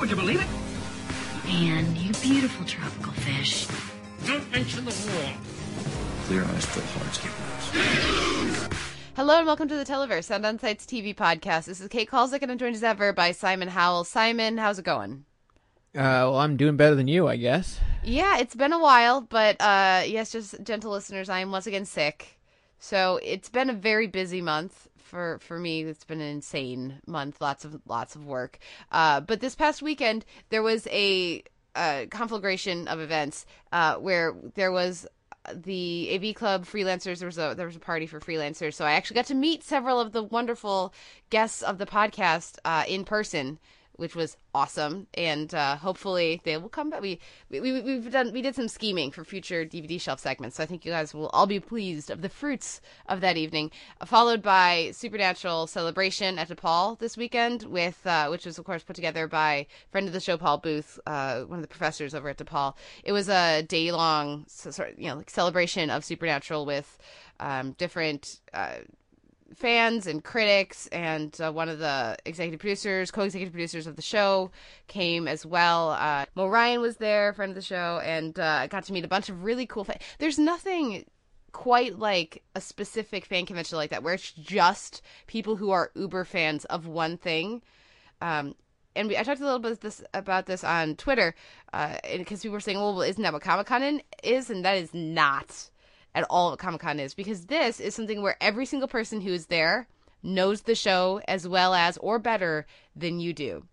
Would you believe it? And you beautiful tropical fish. Don't mention the war. Clear eyes, full hearts, keep notes. Hello and welcome to the Televerse, Sound On Sight's TV podcast. This is Kate Kulzick and I'm joined as ever by Simon Howell. Simon, how's it going? Uh, well, I'm doing better than you, I guess. Yeah, it's been a while, but uh, yes, just gentle listeners, I am once again sick. So it's been a very busy month for for me. It's been an insane month, lots of lots of work. Uh, but this past weekend there was a, conflagration of events uh, where there was the AV Club freelancers. There was a there was a party for freelancers, so I actually got to meet several of the wonderful guests of the podcast uh, in person which was awesome. And uh, hopefully they will come back. We, we we we've done we did some scheming for future DVD shelf segments, so I think you guys will all be pleased of the fruits of that evening. Followed by Supernatural Celebration at DePaul this weekend, with uh, which was of course put together by friend of the show Paul Booth, uh, one of the professors over at DePaul. It was a day long sort of, you know like celebration of Supernatural with um, different uh, fans and critics and uh, one of the executive producers co-executive producers of the show came as well uh, mo ryan was there friend of the show and uh, i got to meet a bunch of really cool fans there's nothing quite like a specific fan convention like that where it's just people who are uber fans of one thing um, and we, I talked a little bit this, about this on Twitter, because people were saying, "Well, isn't that what Comic Con is?" And that is not at all what Comic Con is because this is something where every single person who is there knows the show as well as or better than you do.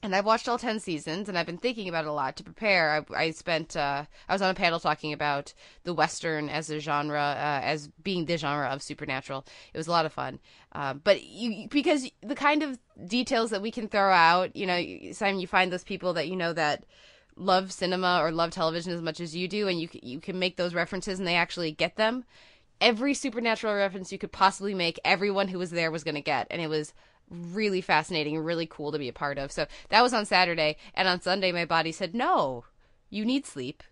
And I've watched all 10 seasons and I've been thinking about it a lot to prepare. I, I spent, uh, I was on a panel talking about the Western as a genre, uh, as being the genre of supernatural. It was a lot of fun. Uh, but you, because the kind of details that we can throw out, you know, Simon, you find those people that you know that love cinema or love television as much as you do and you you can make those references and they actually get them every supernatural reference you could possibly make everyone who was there was going to get and it was really fascinating really cool to be a part of so that was on saturday and on sunday my body said no you need sleep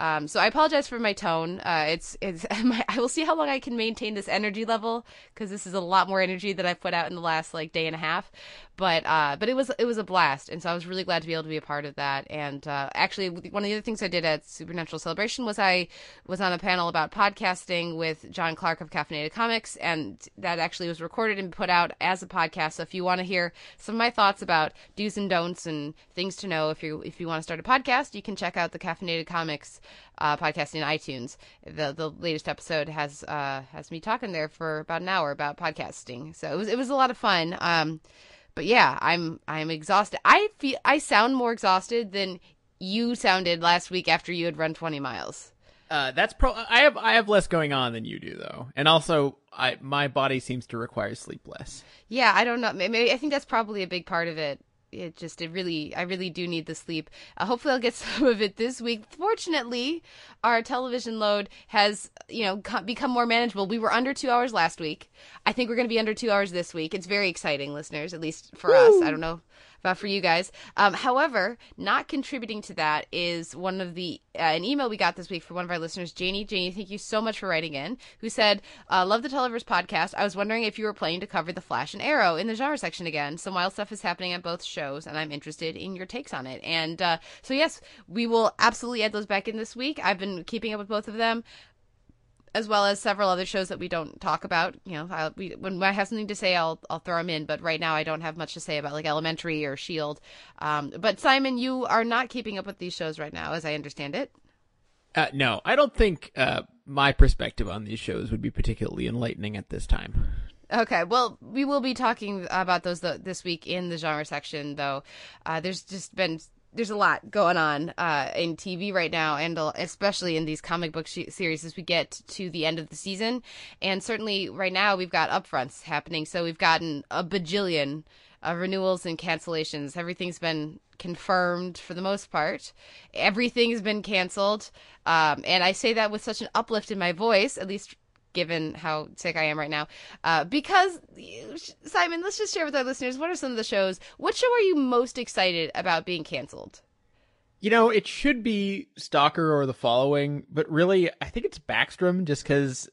um, so I apologize for my tone. Uh, it's it's my, I will see how long I can maintain this energy level because this is a lot more energy that I've put out in the last like day and a half. But uh, but it was it was a blast, and so I was really glad to be able to be a part of that. And uh, actually, one of the other things I did at Supernatural Celebration was I was on a panel about podcasting with John Clark of Caffeinated Comics, and that actually was recorded and put out as a podcast. So if you want to hear some of my thoughts about do's and don'ts and things to know if you if you want to start a podcast, you can check out the Caffeinated Comics uh, podcast in iTunes. The the latest episode has uh, has me talking there for about an hour about podcasting. So it was it was a lot of fun. Um, but yeah, I'm I'm exhausted. I feel I sound more exhausted than you sounded last week after you had run 20 miles. Uh, that's pro. I have I have less going on than you do though, and also I my body seems to require sleep less. Yeah, I don't know. Maybe I think that's probably a big part of it. It just it really I really do need the sleep. Uh, hopefully I'll get some of it this week. Fortunately, our television load has you know co- become more manageable. We were under two hours last week. I think we're going to be under two hours this week. It's very exciting, listeners. At least for us. I don't know about for you guys. Um, however, not contributing to that is one of the uh, an email we got this week from one of our listeners, Janie. Janie, thank you so much for writing in. Who said, uh, "Love the Televerse podcast. I was wondering if you were planning to cover the Flash and Arrow in the genre section again. Some wild stuff is happening at both shows, and I'm interested in your takes on it. And uh, so, yes, we will absolutely add those back in this week. I've been keeping up with both of them as well as several other shows that we don't talk about. You know, I, we, when I have something to say, I'll I'll throw them in. But right now, I don't have much to say about like Elementary or Shield. Um, but Simon, you are not keeping up with these shows right now, as I understand it. Uh, no, I don't think uh, my perspective on these shows would be particularly enlightening at this time. Okay, well, we will be talking about those th- this week in the genre section, though. Uh, there's just been there's a lot going on uh, in TV right now, and especially in these comic book sh- series as we get to the end of the season. And certainly right now we've got upfronts happening, so we've gotten a bajillion uh, renewals and cancellations. Everything's been confirmed for the most part. Everything's been canceled. Um, and I say that with such an uplift in my voice, at least given how sick I am right now. Uh, because, Simon, let's just share with our listeners what are some of the shows? What show are you most excited about being canceled? You know, it should be Stalker or the following, but really, I think it's Backstrom just because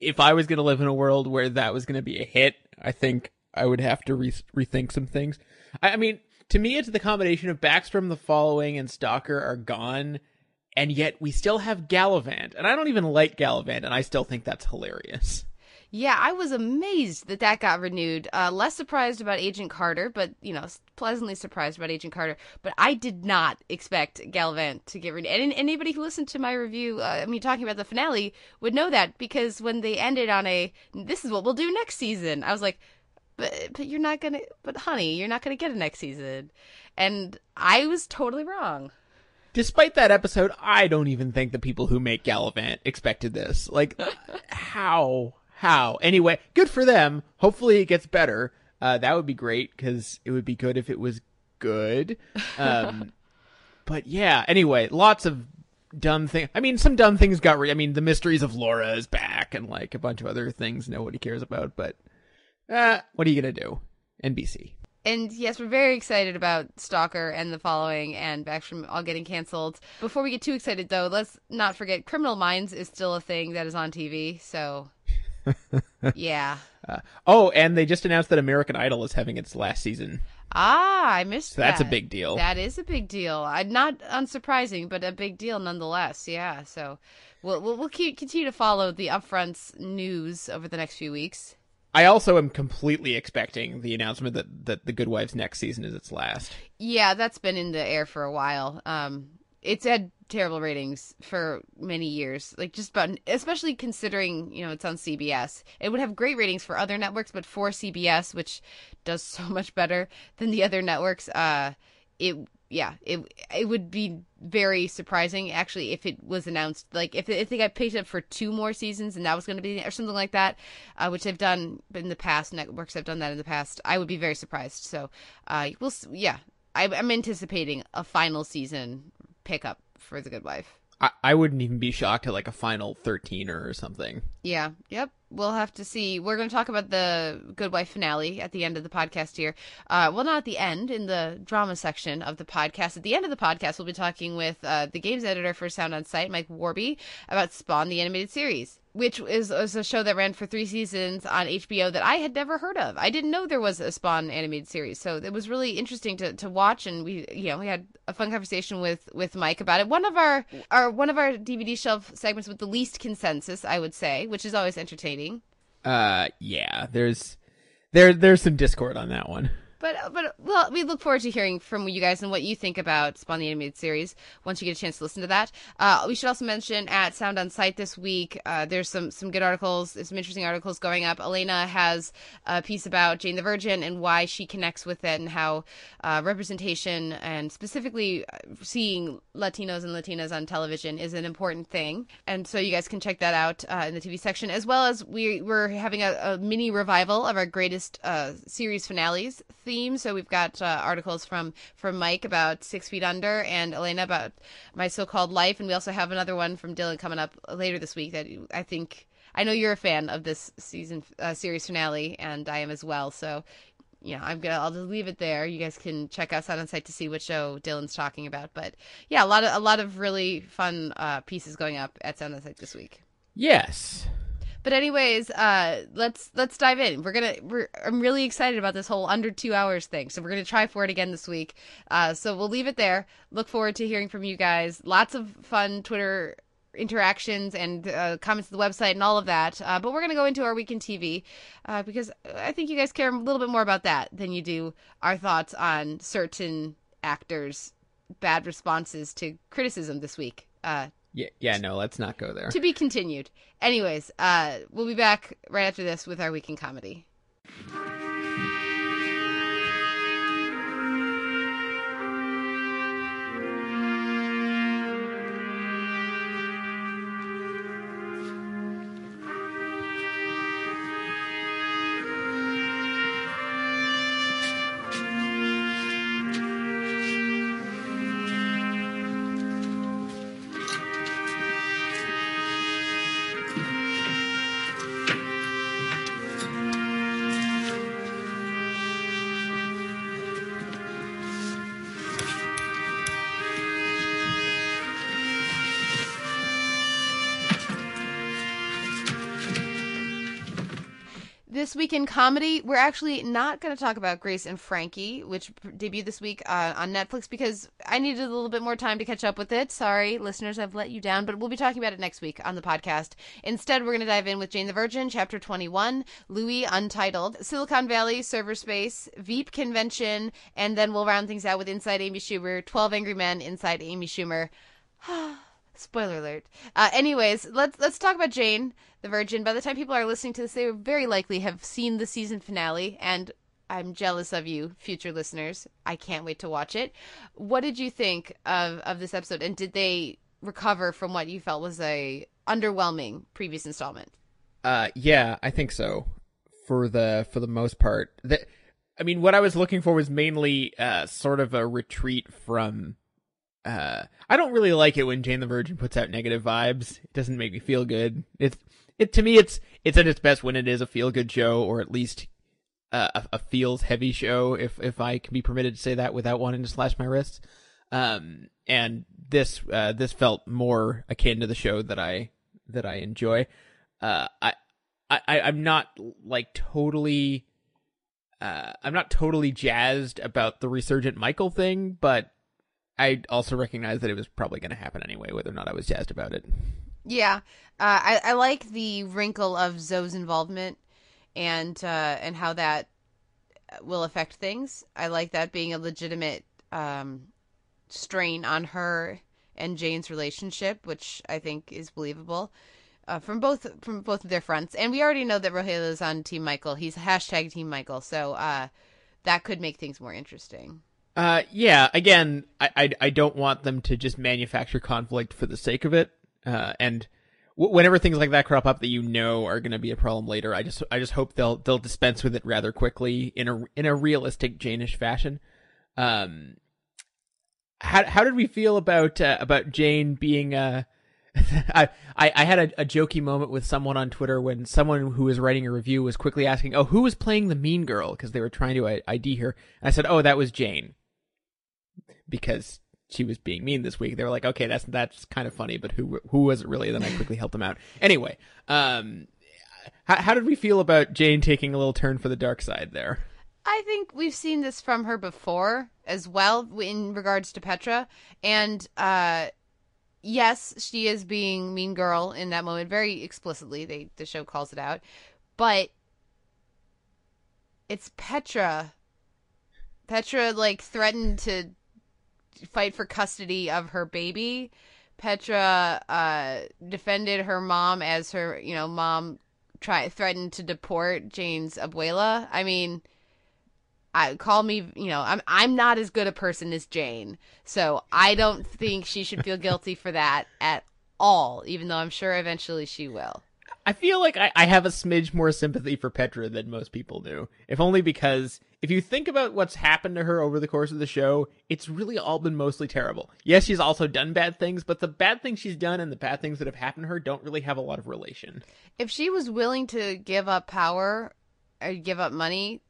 if I was going to live in a world where that was going to be a hit, I think I would have to re- rethink some things. I, I mean, to me, it's the combination of Backstrom, the following, and Stalker are gone, and yet we still have Galavant, and I don't even like Galavant, and I still think that's hilarious. Yeah, I was amazed that that got renewed. Uh, less surprised about Agent Carter, but you know, pleasantly surprised about Agent Carter. But I did not expect Galavant to get renewed. And anybody who listened to my review, uh, I mean, talking about the finale, would know that because when they ended on a "this is what we'll do next season," I was like, "But, but you're not gonna, but honey, you're not gonna get a next season," and I was totally wrong. Despite that episode, I don't even think the people who make Galavant expected this. Like, how? how. Anyway, good for them. Hopefully it gets better. Uh, that would be great because it would be good if it was good. Um, but yeah, anyway, lots of dumb things. I mean, some dumb things got. Re- I mean, the mysteries of Laura is back, and like a bunch of other things nobody cares about. But uh, what are you gonna do? NBC. And yes, we're very excited about Stalker and the following and Backstrom all getting canceled. Before we get too excited, though, let's not forget Criminal Minds is still a thing that is on TV. So yeah. Uh, oh, and they just announced that American Idol is having its last season. Ah, I missed so that's a big deal. That is a big deal. Uh, not unsurprising, but a big deal nonetheless. Yeah. So we'll we'll, we'll keep continue to follow the upfronts news over the next few weeks. I also am completely expecting the announcement that, that the Good Wife's next season is its last. Yeah, that's been in the air for a while. Um, it's had terrible ratings for many years. Like just about, especially considering you know it's on CBS. It would have great ratings for other networks, but for CBS, which does so much better than the other networks, uh, it yeah, it it would be very surprising actually if it was announced like if if they got picked up for two more seasons and that was going to be or something like that, uh, which they've done in the past. Networks have done that in the past. I would be very surprised. So, uh, we'll yeah. I, I'm anticipating a final season pickup for The Good Wife. I, I wouldn't even be shocked at like a final 13 or something. Yeah. Yep. We'll have to see. We're going to talk about the Good Wife finale at the end of the podcast here. Uh, well, not at the end, in the drama section of the podcast. At the end of the podcast, we'll be talking with uh, the games editor for Sound on Sight, Mike Worby, about Spawn, the animated series which is, is a show that ran for three seasons on HBO that I had never heard of. I didn't know there was a Spawn animated series, so it was really interesting to, to watch. And we, you know, we had a fun conversation with, with Mike about it. One of our our one of our DVD shelf segments with the least consensus, I would say, which is always entertaining. Uh, yeah, there's there there's some discord on that one. But but well, we look forward to hearing from you guys and what you think about Spawn the animated series once you get a chance to listen to that. Uh, we should also mention at Sound on Sight this week, uh, there's some some good articles, some interesting articles going up. Elena has a piece about Jane the Virgin and why she connects with it and how uh, representation and specifically uh, seeing Latinos and Latinas on television is an important thing. And so you guys can check that out uh, in the TV section, as well as we we're having a, a mini revival of our greatest uh, series finales theme. So we've got uh, articles from from Mike about Six Feet Under and Elena about my so-called life, and we also have another one from Dylan coming up later this week that I think I know you're a fan of this season uh, series finale, and I am as well. So yeah, I'm gonna I'll just leave it there. You guys can check us out on site to see what show Dylan's talking about. But yeah, a lot of a lot of really fun uh, pieces going up at Sound on Sight this week. Yes. But anyways, uh, let's let's dive in. We're gonna we're I'm really excited about this whole under two hours thing. So we're gonna try for it again this week. Uh, so we'll leave it there. Look forward to hearing from you guys. Lots of fun Twitter interactions and uh, comments to the website and all of that. Uh, but we're going to go into our weekend TV uh, because I think you guys care a little bit more about that than you do our thoughts on certain actors' bad responses to criticism this week. Yeah, yeah, no, let's not go there. to be continued. Anyways, uh, we'll be back right after this with our weekend comedy. This week in comedy, we're actually not going to talk about Grace and Frankie, which debuted this week uh, on Netflix because I needed a little bit more time to catch up with it. Sorry, listeners, I've let you down, but we'll be talking about it next week on the podcast. Instead, we're going to dive in with Jane the Virgin, Chapter 21, Louie Untitled, Silicon Valley, Server Space, Veep Convention, and then we'll round things out with Inside Amy Schumer, 12 Angry Men, Inside Amy Schumer. Spoiler alert. Uh, anyways, let's let's talk about Jane the Virgin. By the time people are listening to this, they very likely have seen the season finale, and I'm jealous of you, future listeners. I can't wait to watch it. What did you think of of this episode, and did they recover from what you felt was a underwhelming previous installment? Uh, yeah, I think so. For the for the most part, that I mean, what I was looking for was mainly uh, sort of a retreat from uh, I don't really like it when Jane the Virgin puts out negative vibes. It doesn't make me feel good. It's it to me it's it's at its best when it is a feel good show or at least uh, a, a feels heavy show if if I can be permitted to say that without wanting to slash my wrists. Um, and this uh, this felt more akin to the show that I that I enjoy. Uh, I I I'm not like totally. Uh, I'm not totally jazzed about the resurgent Michael thing, but I also recognize that it was probably going to happen anyway, whether or not I was jazzed about it. Yeah, uh, I I like the wrinkle of Zoe's involvement and uh, and how that will affect things. I like that being a legitimate um, strain on her and Jane's relationship, which I think is believable. Uh, from both from both of their fronts, and we already know that Rogelio is on Team Michael. He's hashtag Team Michael, so uh, that could make things more interesting. Uh, yeah. Again, I, I, I don't want them to just manufacture conflict for the sake of it. Uh, and w- whenever things like that crop up that you know are going to be a problem later, I just I just hope they'll they'll dispense with it rather quickly in a in a realistic Janish fashion. Um, how how did we feel about uh, about Jane being uh I, I, I had a, a jokey moment with someone on Twitter when someone who was writing a review was quickly asking, "Oh, who was playing the mean girl?" Because they were trying to ID her. And I said, "Oh, that was Jane." because she was being mean this week. They were like, okay, that's that's kind of funny, but who who was it really? Then I quickly helped them out. Anyway, um, how, how did we feel about Jane taking a little turn for the dark side there? I think we've seen this from her before as well in regards to Petra, and uh, yes, she is being mean girl in that moment very explicitly. They the show calls it out, but it's Petra. Petra like threatened to fight for custody of her baby. Petra uh, defended her mom as her, you know, mom try threatened to deport Jane's abuela. I mean, I call me, you know, I'm I'm not as good a person as Jane, so I don't think she should feel guilty for that at all. Even though I'm sure eventually she will. I feel like I, I have a smidge more sympathy for Petra than most people do, if only because if you think about what's happened to her over the course of the show, it's really all been mostly terrible. Yes, she's also done bad things, but the bad things she's done and the bad things that have happened to her don't really have a lot of relation. If she was willing to give up power or give up money,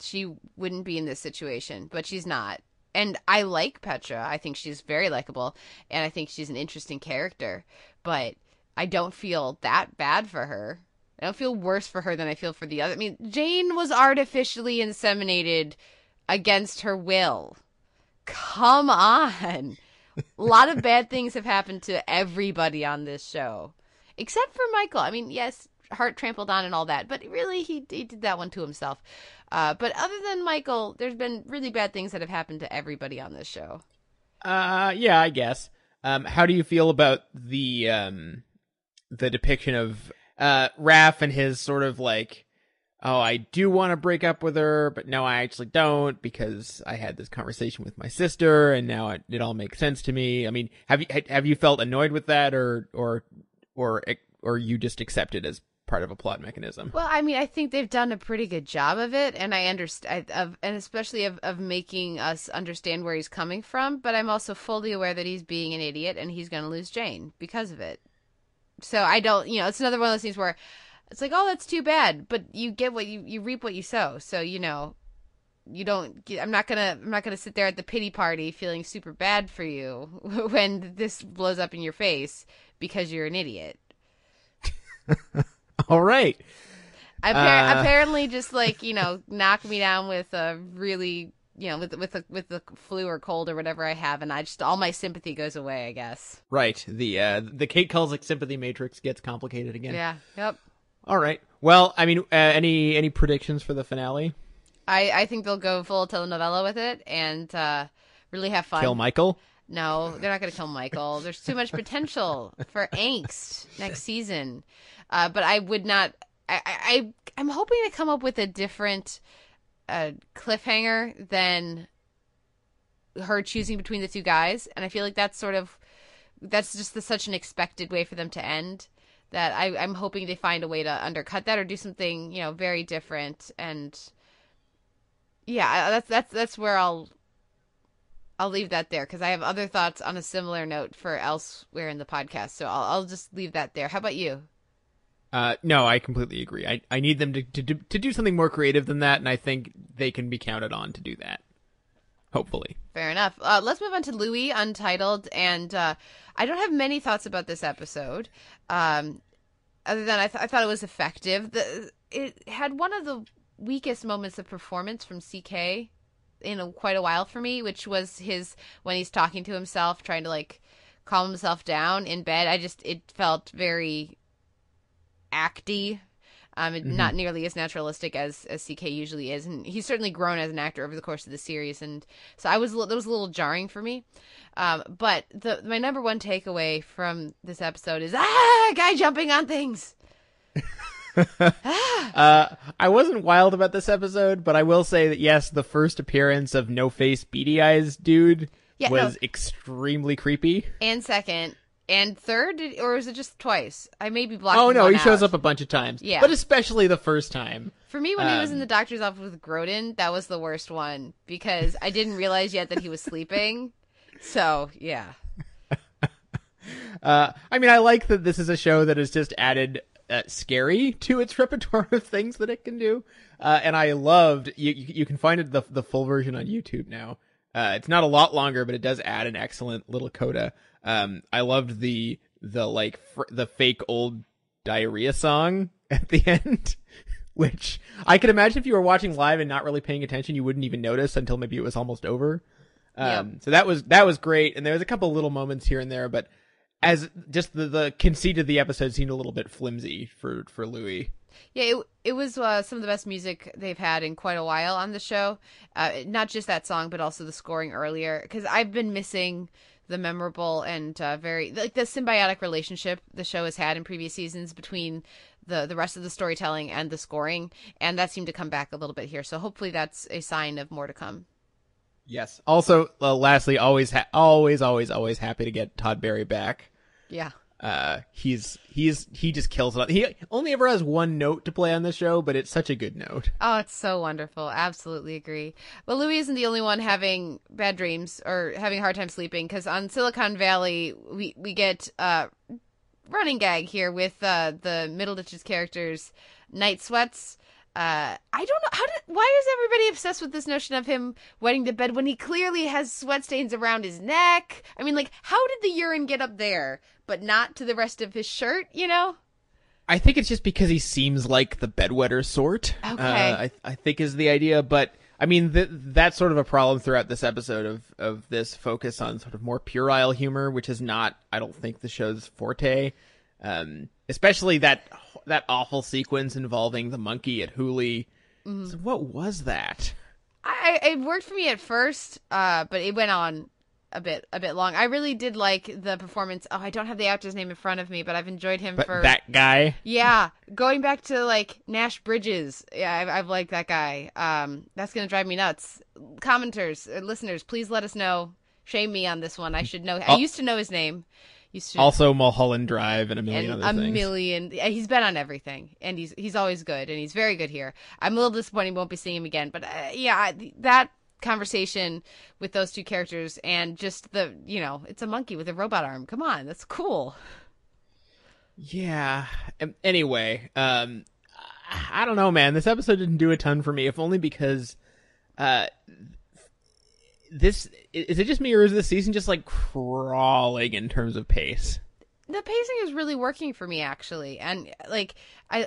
she wouldn't be in this situation, but she's not. And I like Petra. I think she's very likable and I think she's an interesting character, but I don't feel that bad for her. I don't feel worse for her than I feel for the other. I mean, Jane was artificially inseminated against her will. Come on. A lot of bad things have happened to everybody on this show, except for Michael. I mean, yes, heart trampled on and all that, but really, he, he did that one to himself. Uh, but other than Michael, there's been really bad things that have happened to everybody on this show. Uh, yeah, I guess. Um, how do you feel about the um, the depiction of uh Raph and his sort of like oh I do want to break up with her but no I actually don't because I had this conversation with my sister and now it, it all makes sense to me I mean have you have you felt annoyed with that or or or or you just accept it as part of a plot mechanism. Well, I mean, I think they've done a pretty good job of it, and I understand, of, and especially of of making us understand where he's coming from. But I'm also fully aware that he's being an idiot, and he's going to lose Jane because of it. So I don't, you know, it's another one of those things where it's like, oh, that's too bad, but you get what you you reap what you sow. So you know, you don't. I'm not gonna I'm not gonna sit there at the pity party feeling super bad for you when this blows up in your face because you're an idiot. All right. Appar- Uh, apparently, just like you know, knock me down with a really, you know, with with the with the flu or cold or whatever I have, and I just all my sympathy goes away. I guess. Right. The uh, the Kate Kulzick sympathy matrix gets complicated again. Yeah. Yep. All right. Well, I mean, uh, any any predictions for the finale? I I think they'll go full telenovela with it and uh really have fun. Kill Michael. No, they're not going to kill Michael. There's too much potential for angst next season. Uh, but I would not. I, I I'm hoping to come up with a different uh, cliffhanger than her choosing between the two guys, and I feel like that's sort of that's just the, such an expected way for them to end that I, I'm hoping they find a way to undercut that or do something you know very different and yeah that's that's that's where I'll I'll leave that there because I have other thoughts on a similar note for elsewhere in the podcast. So I'll, I'll just leave that there. How about you? Uh, no, I completely agree. I, I need them to, to do- to do something more creative than that, and I think they can be counted on to do that. Hopefully. Fair enough. Uh, let's move on to Louie Untitled, and uh, I don't have many thoughts about this episode, um, other than I, th- I thought it was effective. The it had one of the weakest moments of performance from CK in a, quite a while for me, which was his when he's talking to himself, trying to like calm himself down in bed. I just it felt very acty. Um, it- not nearly as naturalistic as as CK usually is, and he's certainly grown as an actor over the course of the series, and so I was that was a little jarring for me. Um, but the my number one takeaway from this episode is ah, guy jumping on things. Uh, I wasn't wild about this episode, but I will say that yes, the first appearance of No Face Beady Eyes dude Yeah, was no. extremely creepy. And second, and third, or is it just twice? I may be blocking. Oh no, he shows up a bunch of times. Yeah. But especially the first time. For me, when he was in Um, the doctor's office with Grodin, that was the worst one because I didn't realize yet that he was sleeping. So yeah, Uh, I mean, I like that this is a show that has just added uh, scary to its repertoire of things that it can do. Uh, and I loved you. You you can find it the the full version on YouTube now. Uh, it's not a lot longer, but it does add an excellent little coda. Um, I loved the the like fr- the fake old diarrhea song at the end. Which I could imagine if you were watching live and not really paying attention, you wouldn't even notice until maybe it was almost over. Um, So that was that was great, and there was a couple little moments here and there, but as just the, the conceit of the episode seemed a little bit flimsy for for Louie. yeah, it it was uh, some of the best music they've had in quite a while on the show. Uh, not just that song, but also the scoring earlier because I've been missing the memorable and uh, very like the symbiotic relationship the show has had in previous seasons between the the rest of the storytelling and the scoring, and that seemed to come back a little bit here. So hopefully that's a sign of more to come. Yes. Also, uh, lastly, always ha- always always always happy to get Todd Barry back. Yeah. Uh, he's he's he just kills it. He only ever has one note to play on the show, but it's such a good note. Oh, it's so wonderful. Absolutely agree. But Louie isn't the only one having bad dreams or having a hard time sleeping because on Silicon Valley, we, we get uh running gag here with uh, the Middleditch's characters, Night Sweats. Uh, I don't know how did why is everybody obsessed with this notion of him wetting the bed when he clearly has sweat stains around his neck? I mean, like, how did the urine get up there but not to the rest of his shirt? You know? I think it's just because he seems like the bedwetter sort. Okay. Uh, I I think is the idea, but I mean th- that's sort of a problem throughout this episode of of this focus on sort of more puerile humor, which is not I don't think the show's forte. Um, especially that that awful sequence involving the monkey at Hooli. Mm-hmm. So what was that? I, it worked for me at first, uh, but it went on a bit a bit long. I really did like the performance. Oh, I don't have the actor's name in front of me, but I've enjoyed him But for that guy. yeah. Going back to like Nash Bridges, yeah, I've, I've liked that guy. Um, that's gonna drive me nuts. Commenters, uh, listeners, please let us know. Shame me on this one. I should know. I Oh. used to know his name. Used to Also Mulholland Drive and a million and other a things. million. He's been on everything, and he's he's always good, and he's very good here. I'm a little disappointed we won't be seeing him again, but uh, yeah, I- that conversation with those two characters and just the you know, it's a monkey with a robot arm. Come on, that's cool. Yeah. Um, Anyway, um, I I don't know, man. This episode didn't do a ton for me, if only because, uh, this is it just me or is this season just like crawling in terms of pace? the pacing is really working for me actually and like i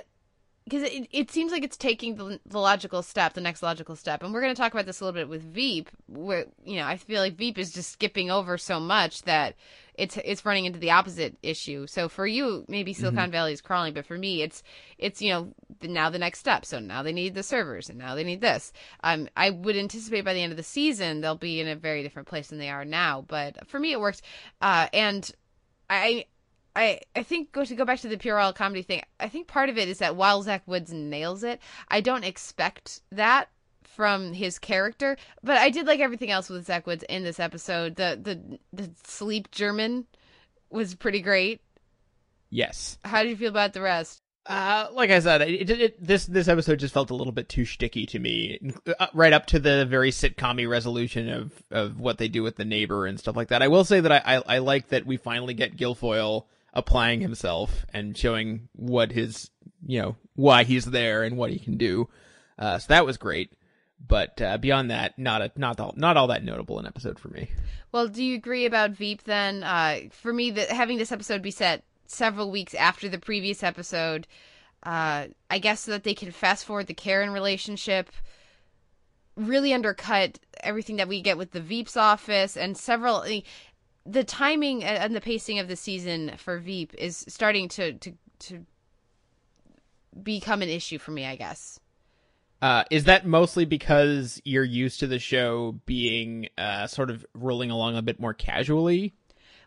because it, it seems like it's taking the, the logical step, the next logical step, and we're going to talk about this a little bit with Veep. Where you know, I feel like Veep is just skipping over so much that it's it's running into the opposite issue. So for you, maybe Silicon Mm-hmm. Valley is crawling, but for me, it's it's you know the- now the next step. So now they need the servers, and now they need this. Um, I would anticipate by the end of the season they'll be in a very different place than they are now. But for me, it worked, uh, and I. I, I think go to go back to the puerile comedy thing. I think part of it is that while Zach Woods nails it, I don't expect that from his character. But I did like everything else with Zach Woods in this episode. The the the sleep German was pretty great. Yes. How did you feel about the rest? Uh, like I said, it, it, it, this this episode just felt a little bit too sticky to me, uh, right up to the very sitcom resolution of of what they do with the neighbor and stuff like that. I will say that I, I I like that we finally get Gilfoyle applying himself and showing what his you know why he's there and what he can do. Uh, so that was great. But uh, beyond that, not a not all not all that notable an episode for me. Well, do you agree about Veep then? Uh, for me, that having this episode be set several weeks after the previous episode, uh, I guess so that they can fast forward the Karen relationship, really undercut everything that we get with the Veep's office and several. The timing and the pacing of the season for Veep is starting to to to become an issue for me. I guess. Uh, is that mostly because you're used to the show being uh, sort of rolling along a bit more casually?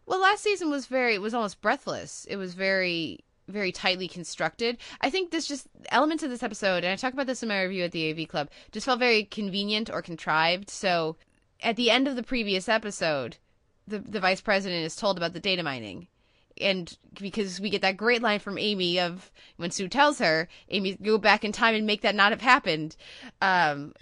Well, last season was very it was almost breathless. It was very very tightly constructed. I think this just elements of this episode, and I talk about this in my review at the AV Club, just felt very convenient or contrived. So, at the end of the previous episode, the the vice president is told about the data mining. And because we get that great line from Amy of when Sue tells her, Amy, go back in time and make that not have happened. Um,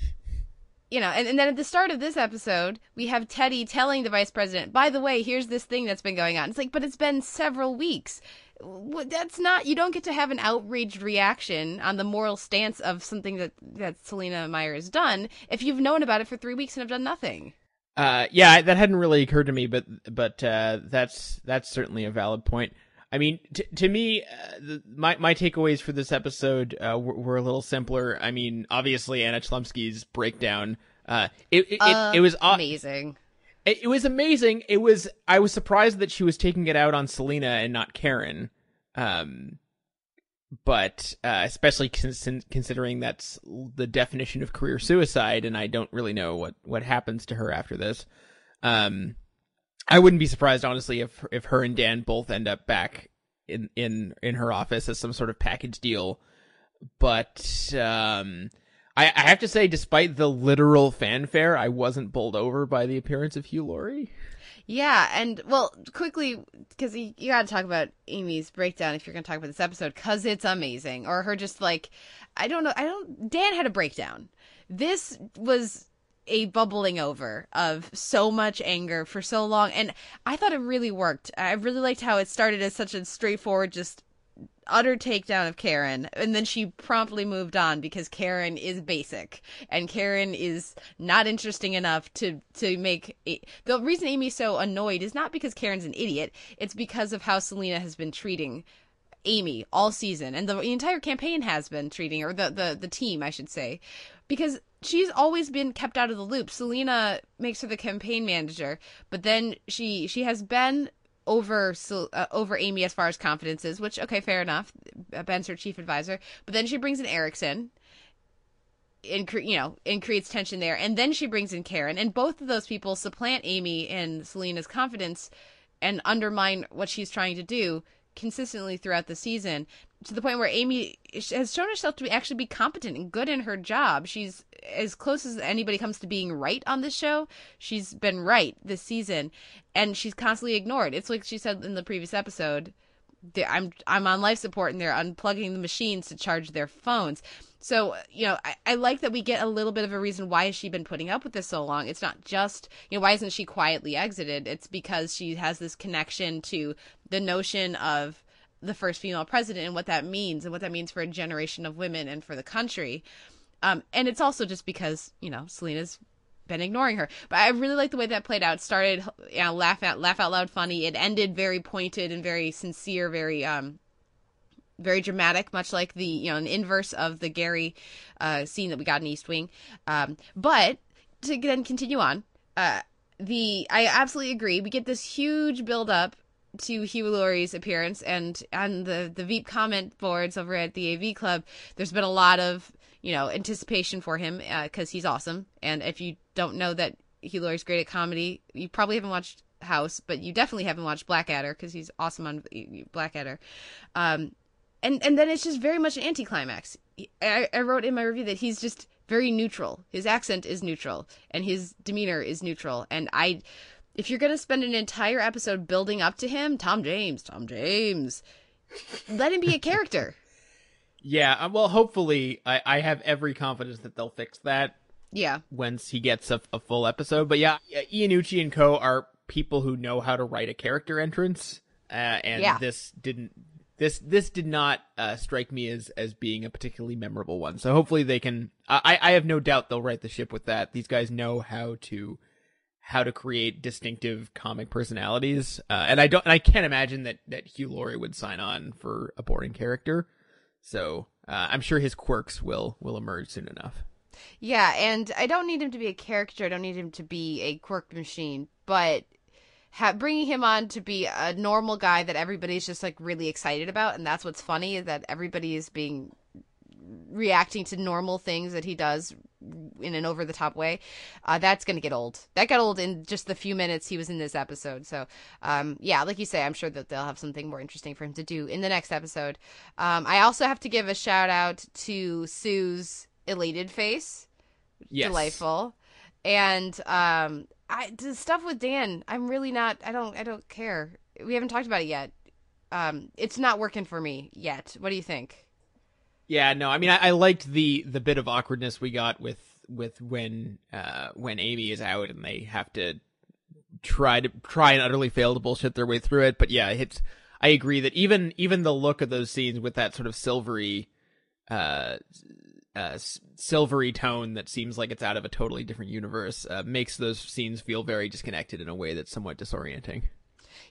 you know, and, and then at the start of this episode, we have Teddy telling the vice president, by the way, here's this thing that's been going on. It's like, but it's been several weeks. That's not, you don't get to have an outraged reaction on the moral stance of something that, that Selina Meyer has done if you've known about it for three weeks and have done nothing. Uh, yeah, that hadn't really occurred to me, but but uh, that's that's certainly a valid point. I mean, t- to me, uh, the, my my takeaways for this episode uh, were, were a little simpler. I mean, obviously Anna Chlumsky's breakdown. Uh, it it, it, it was amazing. It, it was amazing. It was. I was surprised that she was taking it out on Selina and not Karen. Um, but uh, especially con- considering that's the definition of career suicide, and I don't really know what what happens to her after this. Um, I wouldn't be surprised, honestly, if if her and Dan both end up back in in in her office as some sort of package deal. But um, I, I have to say, despite the literal fanfare, I wasn't bowled over by the appearance of Hugh Laurie. Yeah, and well, quickly because you, you got to talk about Amy's breakdown if you're going to talk about this episode because it's amazing, or her just like, I don't know, I don't. Dan had a breakdown. This was a bubbling over of so much anger for so long, and I thought it really worked. I really liked how it started as such a straightforward, just utter takedown of Karen, and then she promptly moved on because Karen is basic and Karen is not interesting enough to to make the reason Amy's so annoyed is not because Karen's an idiot, it's because of how Selina has been treating Amy all season and the, the entire campaign has been treating or the, the the team I should say because she's always been kept out of the loop. Selina makes her the campaign manager, but then she she has been over uh, over Amy as far as confidence is, which okay, fair enough. Ben's her chief advisor, but then she brings in Erickson, and you know, and creates tension there, and then she brings in Karen, and both of those people supplant Amy and Selina's confidence and undermine what she's trying to do consistently throughout the season to the point where Amy has shown herself to be actually be competent and good in her job. She's as close as anybody comes to being right on this show. She's been right this season, and she's constantly ignored. It's like she said in the previous episode. I'm I'm on life support and they're unplugging the machines to charge their phones. So you know I, I like that we get a little bit of a reason why has she been putting up with this so long. It's not just you know why isn't she quietly exited? It's because she has this connection to the notion of the first female president and what that means and what that means for a generation of women and for the country. Um, and it's also just because you know Selina's been ignoring her. But I really like the way that played out. It started you know, laugh out laugh out loud funny. It ended very pointed and very sincere, very um very dramatic, much like the you know an inverse of the Gary uh, scene that we got in East Wing. Um, but to then continue on, uh, the I absolutely agree. We get this huge build up to Hugh Laurie's appearance, and on the the Veep comment boards over at the AV Club, there's been a lot of you know anticipation for him because he's awesome. And if you don't know that Hugh Laurie's great at comedy, you probably haven't watched House, but you definitely haven't watched Blackadder because he's awesome on Blackadder. Um, and and then it's just very much an anticlimax. I, I wrote in my review that he's just very neutral. His accent is neutral, and his demeanor is neutral. And I, if you're gonna spend an entire episode building up to him, Tom James, Tom James, let him be a character. Yeah, uh, well, hopefully, I, I have every confidence that they'll fix that. Yeah. Once he gets a, a full episode, but yeah, Iannucci and Co are people who know how to write a character entrance, uh, and Yeah. this didn't. This this did not uh, strike me as as being a particularly memorable one. So hopefully they can. I I have no doubt they'll right the ship with that. These guys know how to how to create distinctive comic personalities, uh, and I don't. And I can't imagine that that Hugh Laurie would sign on for a boring character. So uh, I'm sure his quirks will will emerge soon enough. Yeah, and I don't need him to be a character. I don't need him to be a quirk machine, but ha- bringing him on to be a normal guy that everybody's just like really excited about, and that's what's funny is that everybody is being reacting to normal things that he does in an over the top way. Uh, that's gonna get old. That got old in just the few minutes he was in this episode. So, um, yeah, like you say, I'm sure that they'll have something more interesting for him to do in the next episode. Um, I also have to give a shout out to Sue's elated face Yes. delightful. And um I the stuff with Dan, I'm really not I don't I don't care. We haven't talked about it yet. Um it's not working for me yet. What do you think? Yeah, no, I mean, I, I liked the the bit of awkwardness we got with with when uh when Amy is out and they have to try to try and utterly fail to bullshit their way through it. But yeah, it's I agree that even even the look of those scenes with that sort of silvery uh uh silvery tone that seems like it's out of a totally different universe uh, makes those scenes feel very disconnected in a way that's somewhat disorienting.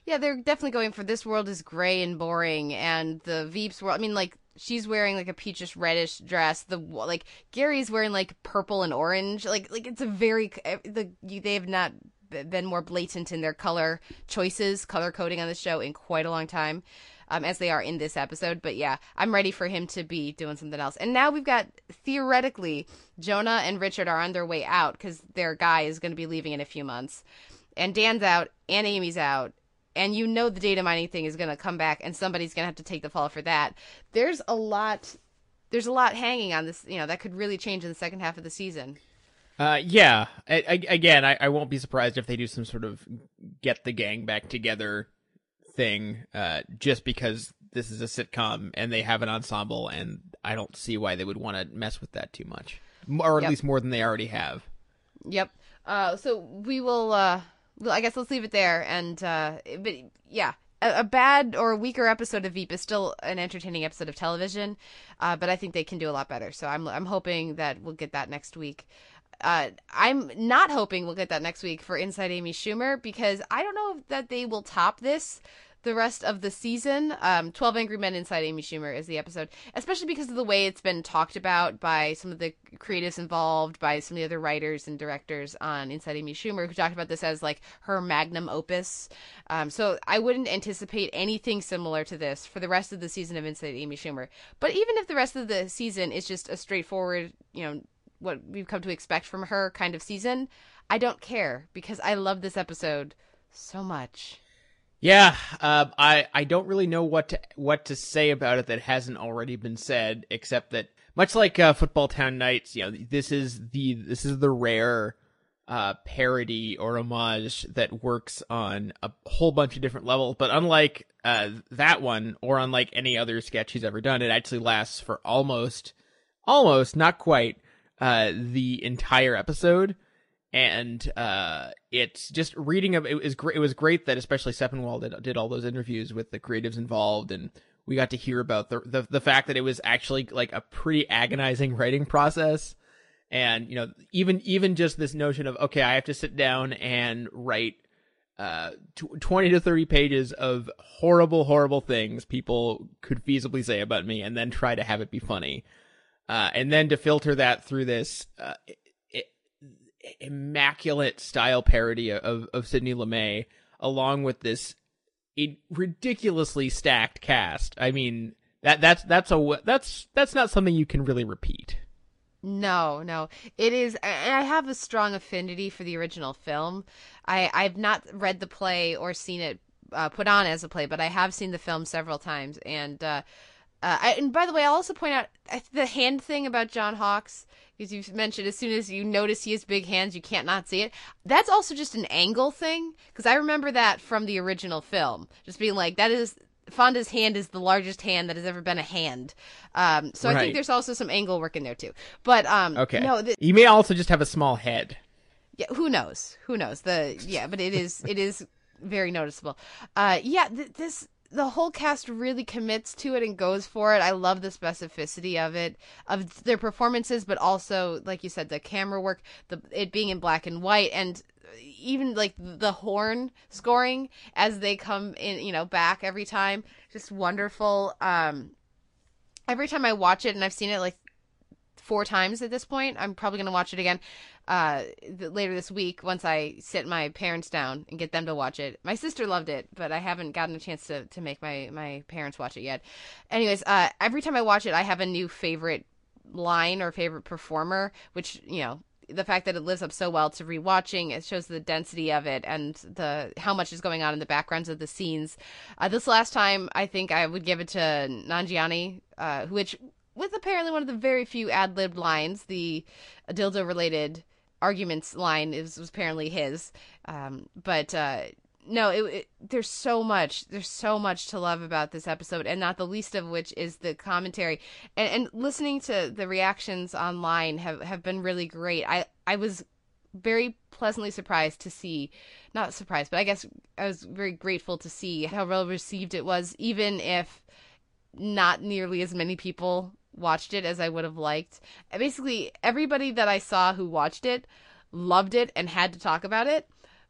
Yeah, they're definitely going for this world is gray and boring and the Veeps world I mean like she's wearing like a peachish reddish dress. The like Gary's wearing like purple and orange. Like like it's a very the they have not been more blatant in their color choices, color coding on the show in quite a long time. Um, as they are in this episode, but yeah, I'm ready for him to be doing something else. And now we've got theoretically Jonah and Richard are on their way out because their guy is going to be leaving in a few months, and Dan's out and Amy's out, and you know the data mining thing is going to come back and somebody's going to have to take the fall for that there's a lot there's a lot hanging on this you know that could really change in the second half of the season Uh, yeah. I, I, again, I, I won't be surprised if they do some sort of get the gang back together thing. Uh, just because this is a sitcom and they have an ensemble, and I don't see why they would want to mess with that too much, or at Yep. least more than they already have. yep uh so we will uh i guess let's leave it there and uh but yeah a, a bad or a weaker episode of veep is still an entertaining episode of television uh but i think they can do a lot better. So i'm i'm hoping that we'll get that next week. Uh, I'm not hoping we'll get that next week for Inside Amy Schumer because I don't know that they will top this the rest of the season. Um, 12 Angry Men Inside Amy Schumer is the episode, especially because of the way it's been talked about by some of the creatives involved, by some of the other writers and directors on Inside Amy Schumer, who talked about this as like her magnum opus. Um, so I wouldn't anticipate anything similar to this for the rest of the season of Inside Amy Schumer. But even if the rest of the season is just a straightforward, you know, what we've come to expect from her kind of season, I don't care because I love this episode so much. Yeah, uh, I I don't really know what to what to say about it that hasn't already been said, except that much like uh, Football Town Nights, you know, this is the this is the rare uh, parody or homage that works on a whole bunch of different levels. But unlike uh, that one, or unlike any other sketch he's ever done, it actually lasts for almost, almost not quite uh, the entire episode and uh, it's just reading of it was great. It was great that especially Sepinwall did, did all those interviews with the creatives involved, and we got to hear about the, the the fact that it was actually like a pretty agonizing writing process, and you know even even just this notion of okay, I have to sit down and write uh, tw- 20 to 30 pages of horrible, horrible things people could feasibly say about me and then try to have it be funny. Uh, and then to filter that through this uh, immaculate style parody of, of Sidney Lumet, along with this ridiculously stacked cast. I mean, that that's that's a that's that's not something you can really repeat. No, no. It is I have a strong affinity for the original film. I I've not read the play or seen it uh, put on as a play, but I have seen the film several times and uh uh, I, and by the way, I'll also point out the hand thing about John Hawkes, because you mentioned as soon as you notice he has big hands, you can't not see it. That's also just an angle thing, because I remember that from the original film, just being like, that is Fonda's hand is the largest hand that has ever been a hand. Um, so I think there's also some angle work in there too. But um, Okay. no, the, you may also just have a small head. yeah, who knows? Who knows? The yeah, but it is it is very noticeable. Uh, yeah, th- this the whole cast really commits to it and goes for it. I love the specificity of it, of their performances, but also, like you said, the camera work, the it being in black and white, and even like the horn scoring as they come in, you know, back every time, just wonderful. Um, every time I watch it, and I've seen it like four times at this point. I'm probably going to watch it again uh, th- later this week once I sit my parents down and get them to watch it. My sister loved it, but I haven't gotten a chance to, to make my, my parents watch it yet. Anyways, uh, every time I watch it, I have a new favorite line or favorite performer, which, you know, the fact that it lives up so well to rewatching it shows the density of it and the how much is going on in the backgrounds of the scenes uh, this last time i think i would give it to nanjiani uh, which with apparently one of the very few ad libbed lines, the dildo related arguments line is was apparently his. Um, but uh, no, it, it, there's so much, there's so much to love about this episode, and not the least of which is the commentary. And, and listening to the reactions online have have been really great. I I was very pleasantly surprised to see not surprised but i guess i was very grateful to see how well received it was even if not nearly as many people watched it as I would have liked. And Basically, everybody that I saw who watched it loved it and had to talk about it,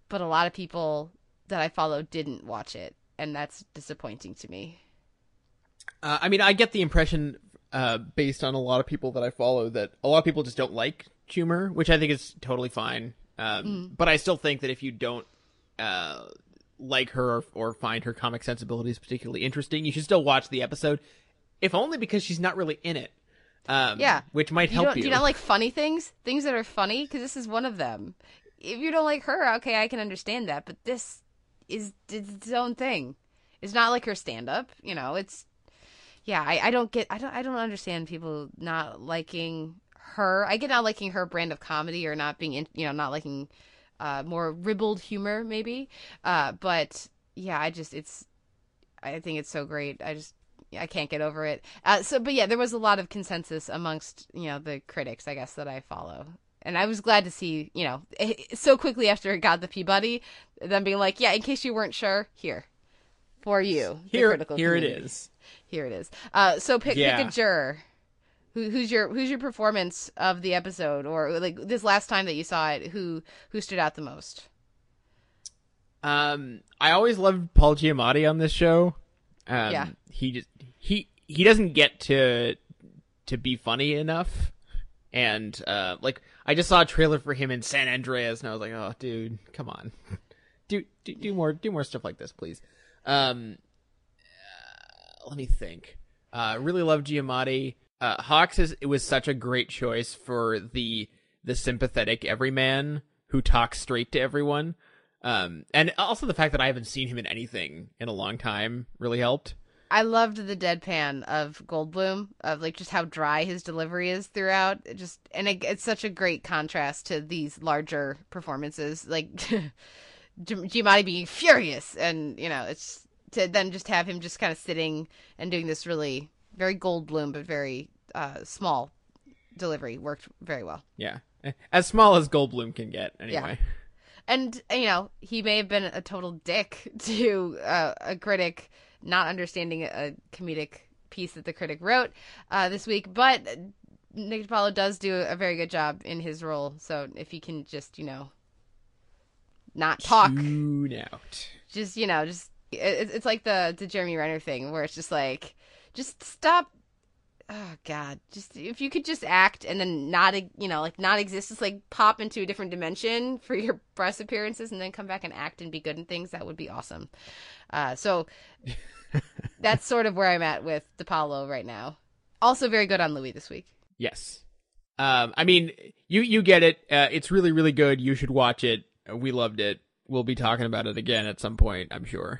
but a lot of people that I follow didn't watch it, and that's disappointing to me. Uh, I mean, I get the impression, uh, based on a lot of people that I follow, that a lot of people just don't like humor, which I think is totally fine. Um, But I still think that if you don't uh, like her or, or find her comic sensibilities particularly interesting, you should still watch the episode, if only because she's not really in it. Um, Yeah. which might You help you. Do you not like funny things? Things that are funny? Because this is one of them. If you don't like her, okay, I can understand that, but this is it's its own thing. It's not like her stand up, you know, it's yeah, I, I don't get I don't I don't understand people not liking her. I get not liking her brand of comedy or not being in, you know, not liking uh more ribald humor maybe. Uh but yeah, I just it's I think it's so great. I just I can't get over it. Uh, so, but yeah, there was a lot of consensus amongst you know the critics, I guess, that I follow, and I was glad to see you know so quickly after it got the Peabody, them being like, yeah, in case you weren't sure, here for you, the here, here it community. is. Here it is. Uh, so pick Yeah. pick a juror. Who, who's your who's your performance of the episode, or like this last time that you saw it? Who who stood out the most? Um, I always loved Paul Giamatti on this show. Um, Yeah. he just he he doesn't get to to be funny enough, and uh, like I just saw a trailer for him in San Andreas, and I was like, oh, dude, come on, do do, do more do more stuff like this, please. Um, uh, let me think. Uh, really love Giamatti. Uh, Hawkes is it was such a great choice for the the sympathetic everyman who talks straight to everyone. Um, and also the fact that I haven't seen him in anything in a long time really helped. I loved the deadpan of Goldblum, of like just how dry his delivery is throughout. It just and it, it's such a great contrast to these larger performances, like Gi- Giamatti being furious, and you know, it's to then just have him just kind of sitting and doing this really very Goldblum but very uh, small delivery worked very well. Yeah, as small as Goldblum can get, anyway. And you know he may have been a total dick to uh, a critic not understanding a comedic piece that the critic wrote uh, this week but nick DiPaolo does do a very good job in his role so if he can just you know not talk. Tune out. Just you know, just it, it's like the the Jeremy Renner thing where it's just like, just stop. Oh God, just if you could just act and then not, you know, like not exist, just like pop into a different dimension for your press appearances and then come back and act and be good in things, that would be awesome. Uh, so that's sort of where I'm at with DiPaolo right now. Also, very good on Louie this week. Yes. Um, I mean, you you get it. Uh, it's really really good. You should watch it. We loved it. We'll be talking about it again at some point. I'm sure.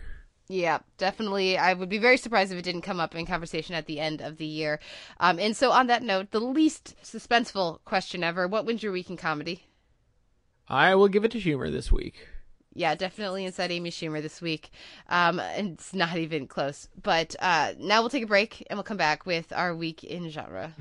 Yeah, definitely. I would be very surprised if it didn't come up in conversation at the end of the year. Um, and so, on that note, the least suspenseful question ever: What wins your week in comedy? I will give it to Schumer this week. Yeah, definitely inside Amy Schumer this week. Um, and it's not even close. But uh, now we'll take a break and we'll come back with our week in genre.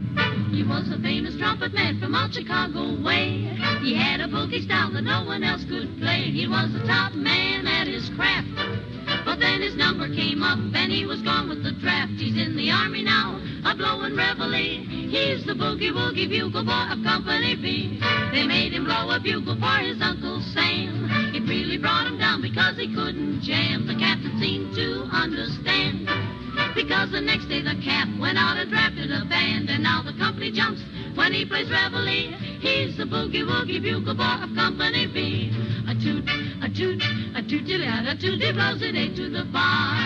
He was a famous trumpet man from old Chicago way. He had a boogie style that no one else could play. He was the top man at his craft. But then his number came up and he was gone with the draft. He's in the army now, a blowing reveille. He's the boogie woogie bugle boy of Company B. They made him blow a bugle for his Uncle Sam. It really brought him down because he couldn't jam. The captain seemed to understand. Because the next day the cap went out and drafted a band. And now the company jumps when he plays reveille. He's the boogie woogie bugle boy of Company B. A toot, a toot, a toot, a toot, he blows it eight to the bar.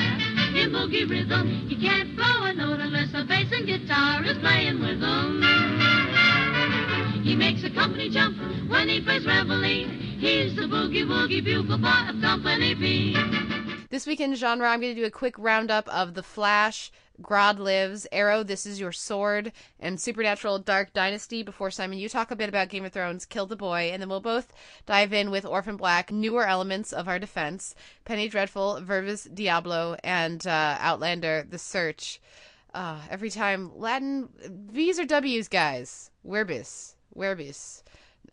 In boogie rhythm, he can't blow a note unless the bass and guitar is playing with him. He makes a company jump when he plays reveille. He's the boogie woogie bugle boy of Company B. This week in genre, I'm going to do a quick roundup of The Flash, Grodd Lives, Arrow, This Is Your Sword, and Supernatural Dark Dynasty before Simon, you talk a bit about Game of Thrones, Kill the Boy, and then we'll both dive in with Orphan Black, newer elements of our defense, Penny Dreadful, Vervis Diablo, and uh, Outlander, The Search. Uh, every time, Latin, V's or W's, guys. Verbis. Verbis.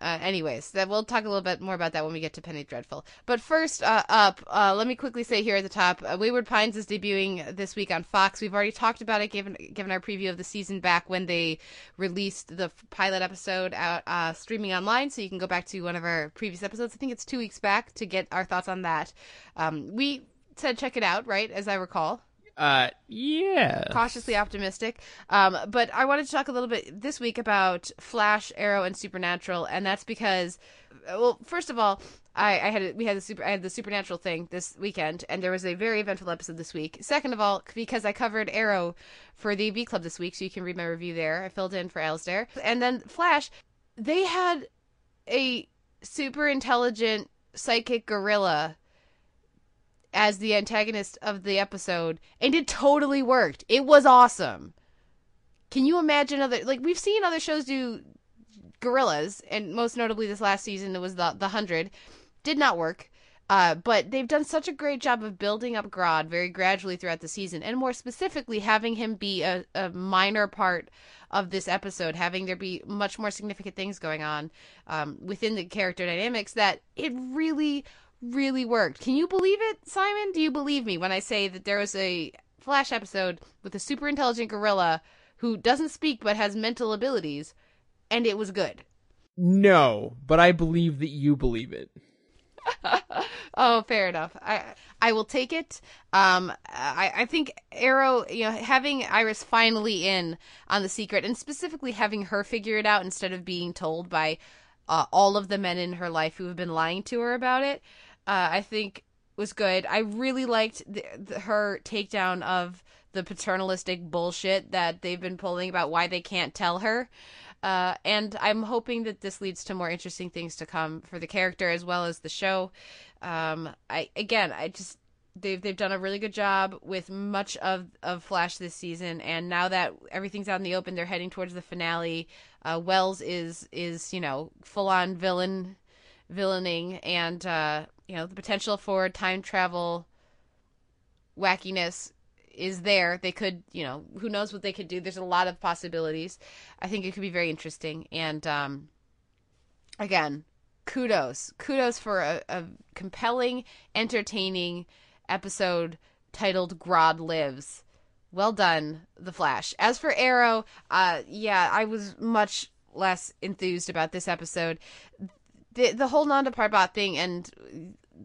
Uh, anyways, that we'll talk a little bit more about that when we get to Penny Dreadful. But first uh, up, uh, let me quickly say here at the top, uh, Wayward Pines is debuting this week on Fox. We've already talked about it, given given our preview of the season back when they released the pilot episode out uh, streaming online. So you can go back to one of our previous episodes. I think it's two weeks back to get our thoughts on that. Um, we said check it out, right? As I recall. Uh, yeah. Cautiously optimistic. Um, but I wanted to talk a little bit this week about Flash, Arrow, and Supernatural, and that's because, well, first of all, I, I had we had the super I had the Supernatural thing this weekend, and there was a very eventful episode this week. Second of all, because I covered Arrow for the V Club this week, so you can read my review there. I filled in for Alistair, and then Flash, they had a super intelligent psychic gorilla as the antagonist of the episode, and it totally worked. It was awesome. Can you imagine other like we've seen other shows do gorillas, and most notably this last season it was the the hundred, did not work. Uh, but they've done such a great job of building up Grodd very gradually throughout the season, and more specifically, having him be a, a minor part of this episode, having there be much more significant things going on um, within the character dynamics that it really really worked. Can you believe it, Simon? Do you believe me when I say that there was a Flash episode with a super intelligent gorilla who doesn't speak but has mental abilities, and it was good? No, but I believe that you believe it. oh, fair enough. I I will take it. Um, I I think Arrow, you know, having Iris finally in on the secret, and specifically having her figure it out instead of being told by uh, all of the men in her life who have been lying to her about it uh, I think was good. I really liked the, the, her takedown of the paternalistic bullshit that they've been pulling about why they can't tell her. Uh, and I'm hoping that this leads to more interesting things to come for the character as well as the show. Um, I again, I just they've they've done a really good job with much of of Flash this season, and now that everything's out in the open, they're heading towards the finale. Uh, Wells is is you know full on villain villaining and uh, you know the potential for time travel wackiness is there. They could, you know, who knows what they could do. There's a lot of possibilities. I think it could be very interesting. And um, again, kudos, kudos for a, a compelling, entertaining episode titled "Grodd Lives." Well done, The Flash. As for Arrow, uh, yeah, I was much less enthused about this episode the the whole Nanda Parbat thing and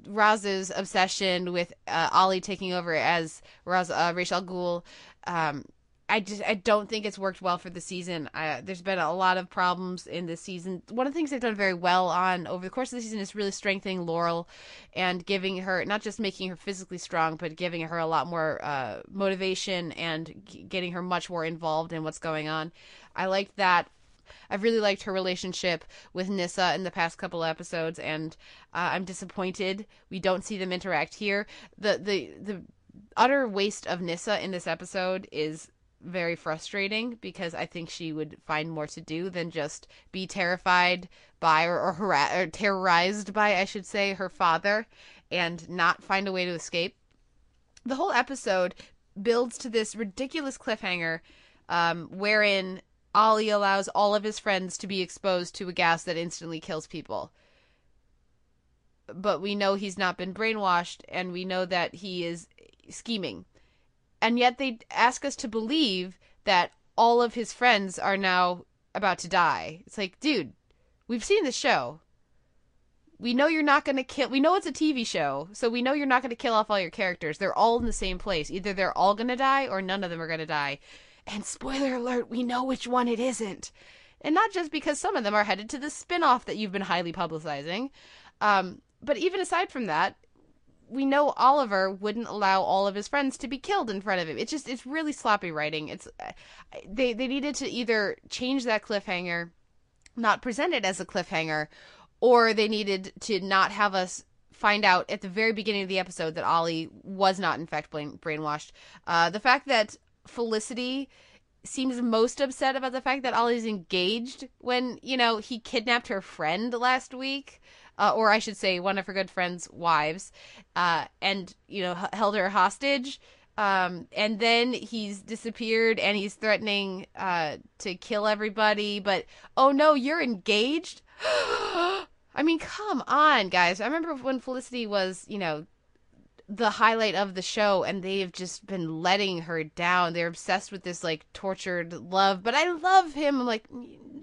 Raz's obsession with uh, Ollie taking over as Ra's, uh, Ra's al Ghul. Um, I just I don't think it's worked well for the season. I, there's been a lot of problems in this season. One of the things they've done very well on over the course of the season is really strengthening Laurel and giving her not just making her physically strong, but giving her a lot more uh, motivation and g- getting her much more involved in what's going on. I liked that. I've really liked her relationship with Nyssa in the past couple episodes, and uh, I'm disappointed we don't see them interact here. The the the utter waste of Nyssa in this episode is very frustrating because I think she would find more to do than just be terrified by or or, or terrorized by, I should say, her father and not find a way to escape. The whole episode builds to this ridiculous cliffhanger um, wherein Ollie allows all of his friends to be exposed to a gas that instantly kills people. But we know he's not been brainwashed and we know that he is scheming and yet they ask us to believe that all of his friends are now about to die. It's like, dude, we've seen the show. We know you're not going to kill. We know it's a TV show, so we know you're not going to kill off all your characters. They're all in the same place. Either they're all going to die or none of them are going to die. And spoiler alert, we know which one it isn't. And not just because some of them are headed to the spin off that you've been highly publicizing. Um, but even aside from that, we know Oliver wouldn't allow all of his friends to be killed in front of him. It's just it's really sloppy writing. It's they they needed to either change that cliffhanger, not present it as a cliffhanger, or they needed to not have us find out at the very beginning of the episode that Ollie was not in fact brain- brainwashed. Uh, the fact that Felicity seems most upset about the fact that Ollie's engaged when you know he kidnapped her friend last week uh, or I should say, one of her good friend's wives, uh, and you know h- held her hostage. Um, and then he's disappeared, and he's threatening uh, to kill everybody. But oh no, you're engaged. I mean, come on, guys. I remember when Felicity was, you know, the highlight of the show and they've just been letting her down. They're obsessed with this like tortured love, but I love him. I'm like,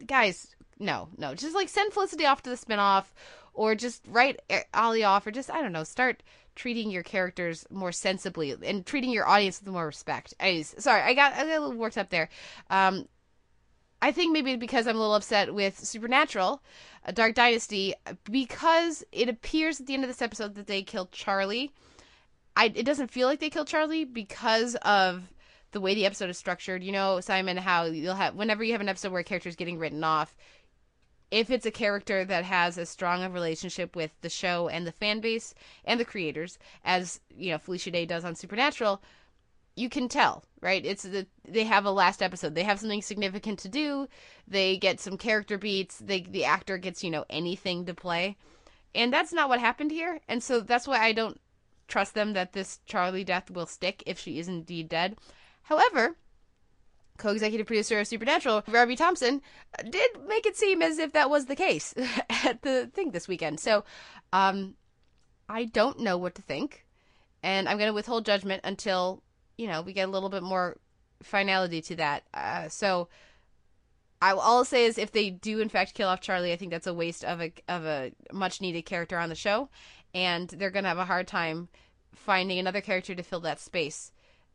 guys, no, no. Just like send Felicity off to the spinoff or just write Ollie off or just I don't know, start treating your characters more sensibly and treating your audience with more respect. Anyways, sorry, I got I got a little worked up there. Um I think maybe because I'm a little upset with Supernatural, uh, Dark Dynasty, because it appears at the end of this episode that they killed Charlie. I it doesn't feel like they killed Charlie because of the way the episode is structured. You know, Simon, how you'll have whenever you have an episode where a character is getting written off, if it's a character that has as strong a relationship with the show and the fan base and the creators as you know Felicia Day does on Supernatural, you can tell, right? It's the they have a last episode. They have something significant to do. They get some character beats. They the actor gets you know anything to play, and that's not what happened here. And so that's why I don't trust them that this Charlie death will stick if she is indeed dead. However, co-executive producer of Supernatural, Robbie Thompson, did make it seem as if that was the case at the thing this weekend. So, um, I don't know what to think, and I'm going to withhold judgment until you know we get a little bit more finality to that. Uh, so. I, will all say is, if they do in fact kill off Charlie, I think that's a waste of a of a much needed character on the show, and they're gonna have a hard time finding another character to fill that space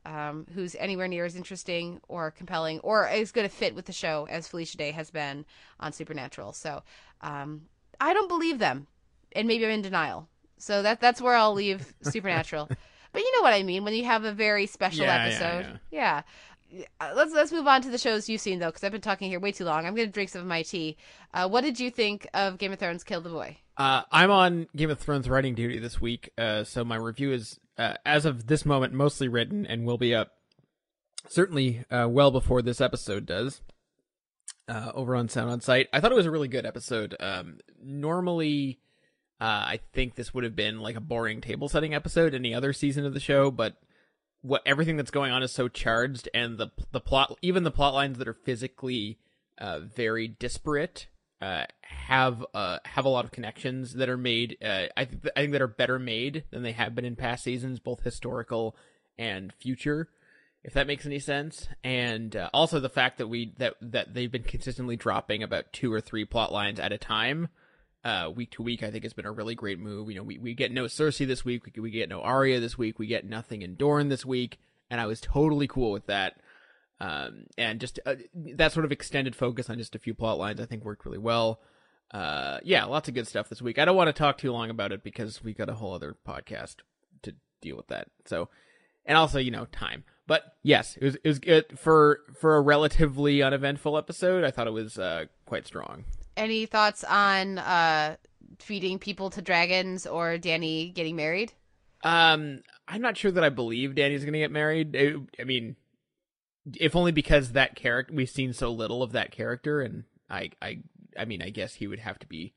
um, who's anywhere near as interesting or compelling or as good a fit with the show as Felicia Day has been on Supernatural. So um, I don't believe them, and maybe I'm in denial. So that that's where I'll leave Supernatural. but you know what I mean when you have a very special Yeah, yeah, episode. yeah. Uh, Let's let's move on to the shows you've seen though, because I've been talking here way too long. I'm going to drink some of my tea. Uh, what did you think of Game of Thrones: Kill the Boy? Uh, I'm on Game of Thrones writing duty this week, uh, so my review is, uh, as of this moment, mostly written and will be up certainly uh, well before this episode does. Over on Sound on Sight, I thought it was a really good episode. Um, normally, I think this would have been like a boring table setting episode any other season of the show, but what everything that's going on is so charged, and the the plot, even the plot lines that are physically uh, very disparate, uh, have uh, have a lot of connections that are made. Uh, I think I think that are better made than they have been in past seasons, both historical and future. If that makes any sense, and uh, also the fact that we that that they've been consistently dropping about two or three plot lines at a time uh, week to week, I think it's been a really great move. You know, we, we get no Cersei this week, we, we get no Arya this week, we get nothing in Dorne this week, and I was totally cool with that. Um, and just uh, that sort of extended focus on just a few plot lines, I think worked really well. Uh, yeah, lots of good stuff this week. I don't want to talk too long about it because we got a whole other podcast to deal with that. So, and also, you know, time. But yes, it was it was good for for a relatively uneventful episode. I thought it was uh, quite strong. Any thoughts on uh, feeding people to dragons or Dany getting married? Um, I'm not sure that I believe Dany's going to get married. I mean, if only because that character we've seen so little of that character, and I, I, I mean, I guess he would have to be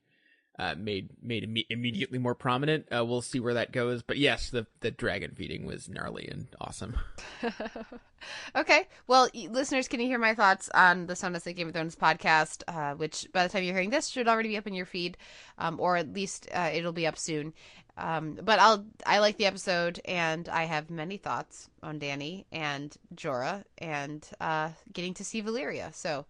uh, made made imme- immediately more prominent. Uh, we'll see where that goes. But yes, the the dragon feeding was gnarly and awesome. okay, well, listeners, can you hear my thoughts on the Soundless Game of Thrones podcast, uh, which by the time you're hearing this should already be up in your feed, um, or at least uh, it'll be up soon. Um, but I'll I like the episode, and I have many thoughts on Dany and Jorah, and uh, getting to see Valyria. So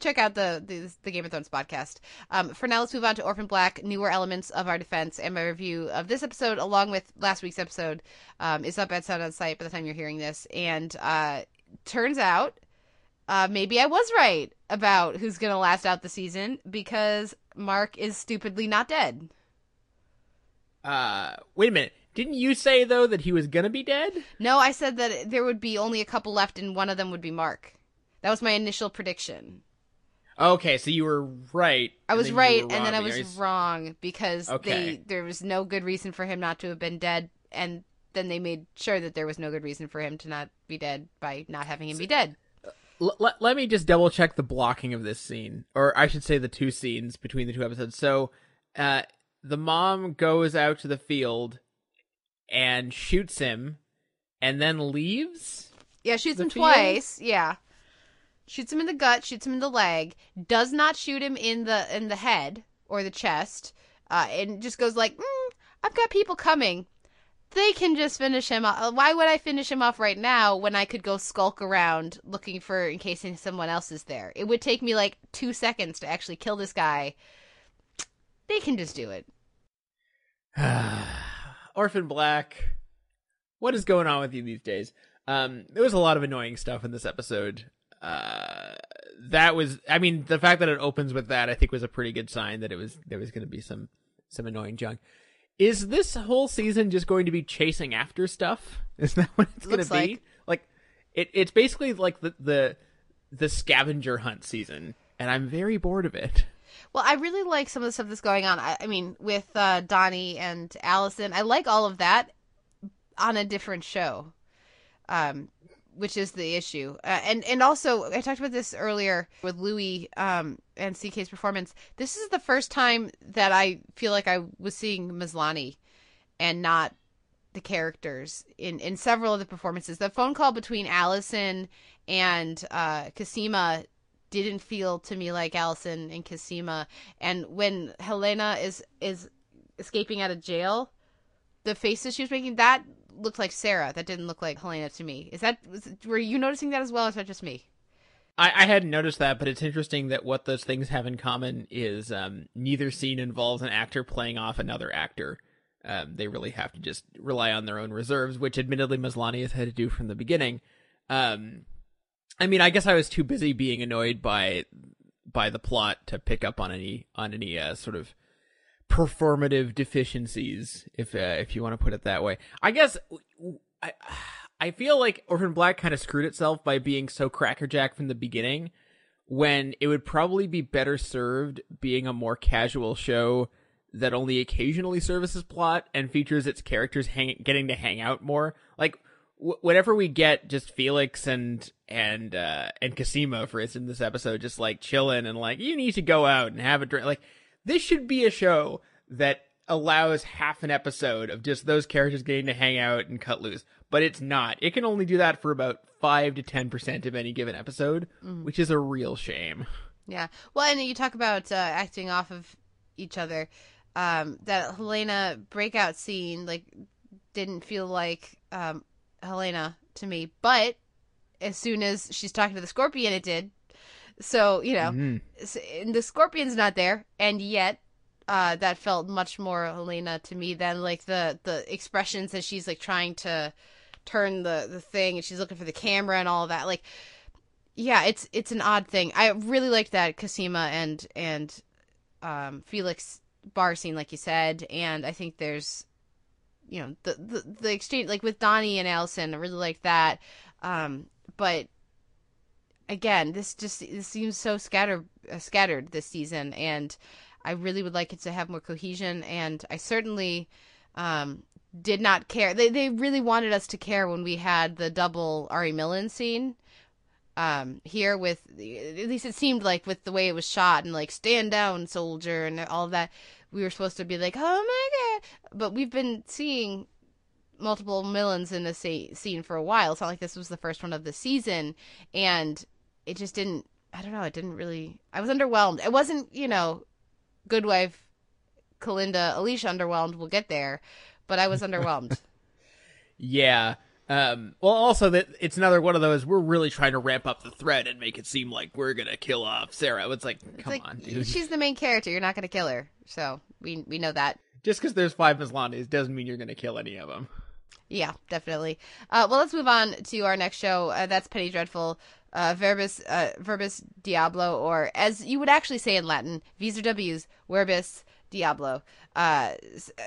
check out the, the the Game of Thrones podcast. Um, for now, let's move on to Orphan Black: Newer Elements of Our Defense, and my review of this episode, along with last week's episode, um, is up at Sound on Sight by the time you're hearing this. And uh, turns out, uh, maybe I was right about who's gonna last out the season because Mark is stupidly not dead. Uh, wait a minute. Didn't you say though that he was gonna be dead? No, I said that there would be only a couple left, and one of them would be Mark. That was my initial prediction. Okay, so you were right. I was right, and then I was wrong because Okay. they there was no good reason for him not to have been dead, and then they made sure that there was no good reason for him to not be dead by not having him be dead. L- let, let me just double check the blocking of this scene, or I should say the two scenes between the two episodes. So, uh, the mom goes out to the field and shoots him, and then leaves. Yeah, shoots The him field? twice. Yeah, shoots him in the gut, shoots him in the leg. Does not shoot him in the in the head or the chest, uh, and just goes like, mm, "I've got people coming. They can just finish him off. Why would I finish him off right now when I could go skulk around looking for in case someone else is there? It would take me like two seconds to actually kill this guy. They can just do it. Orphan Black. What is going on with you these days? Um, there was a lot of annoying stuff in this episode. Uh, that was, I mean, the fact that it opens with that, I think, was a pretty good sign that it was there was going to be some some annoying junk. Is this whole season just going to be chasing after stuff? Is that what it's going to be? like. Like, it, it's basically like the, the the scavenger hunt season, and I'm very bored of it. Well, I really like some of the stuff that's going on. I, I mean, with uh, Donnie and Alison, I like all of that on a different show, um, which is the issue. Uh, and and also, I talked about this earlier with Louis um, and CK's performance. This is the first time that I feel like I was seeing Maslany and not the characters in in several of the performances. The phone call between Alison and uh, Cosima didn't feel to me like Alison and Cosima. And when Helena is is escaping out of jail, the faces she was making that looked like Sarah. That didn't look like Helena to me. Is that was, were you noticing that as well? Or is that just me? I, I hadn't noticed that, but it's interesting that what those things have in common is um, neither scene involves an actor playing off another actor. Um, they really have to just rely on their own reserves, which admittedly Maslany has had to do from the beginning. Um, I mean, I guess I was too busy being annoyed by by the plot to pick up on any on any uh, sort of performative deficiencies, if uh, if you want to put it that way. I guess I I feel like Orphan Black kind of screwed itself by being so crackerjack from the beginning, when it would probably be better served being a more casual show that only occasionally services plot and features its characters hang- getting to hang out more. Like w- whenever we get just Felix and and uh and Cosima, for instance, in this episode, just like chilling and like you need to go out and have a drink. Like this should be a show that allows half an episode of just those characters getting to hang out and cut loose. But it's not. It can only do that for about five to ten percent of any given episode, which is a real shame. Yeah. Well, and you talk about uh, acting off of each other. Um, that Helena breakout scene like didn't feel like um, Helena to me, but as soon as she's talking to the scorpion, it did. So you know, Mhm. and the scorpion's not there, and yet uh, that felt much more Helena to me than like the the expressions as she's like trying to turn the the thing and she's looking for the camera and all that. Like, yeah, it's it's an odd thing. I really liked that Cosima and and um, Felix bar scene, like you said, and I think there's you know the the, the exchange like with Donnie and Alison. I really like that, um, but again, this just this seems so scattered uh, scattered this season, and I really would like it to have more cohesion. And I certainly um, did not care. They they really wanted us to care when we had the double Ari Millen scene. Um, here with at least it seemed like with the way it was shot and like stand down soldier and all that we were supposed to be like oh my god but we've been seeing multiple Millens in the scene for a while it's not like this was the first one of the season and it just didn't I don't know, it didn't really I was underwhelmed. It wasn't, you know, good wife Kalinda Alicia underwhelmed, we'll get there, but I was underwhelmed. Yeah. Um, well, also that it's another one of those we're really trying to ramp up the threat and make it seem like we're gonna kill off Sarah. It's like, it's come like, on, dude. She's the main character. You're not gonna kill her, so we we know that. Just because there's five Maslanys doesn't mean you're gonna kill any of them. Yeah, definitely. Uh, well, let's move on to our next show. Uh, that's Penny Dreadful, uh, Verbis, uh, Verbis Diablo, or as you would actually say in Latin, V's or W's, Verbis Diablo. Uh,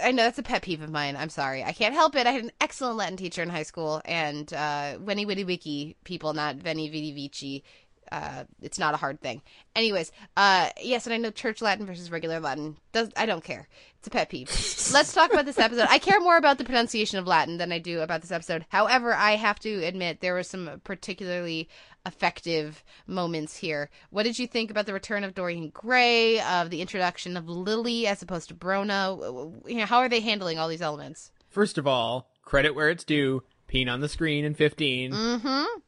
I know that's a pet peeve of mine. I'm sorry. I can't help it. I had an excellent Latin teacher in high school, and uh, Wenny Witty Wiki people, not Veni Vidi Vici. Uh, it's not a hard thing. Anyways, uh, yes, and I know church Latin versus regular Latin. Does I don't care. It's a pet peeve. Let's talk about this episode. I care more about the pronunciation of Latin than I do about this episode. However, I have to admit there were some particularly effective moments here. What did you think about the return of Dorian Gray, of the introduction of Lily as opposed to Brona? You know, how are they handling all these elements? First of all, credit where it's due. Peen on the screen in 15. Mm-hmm.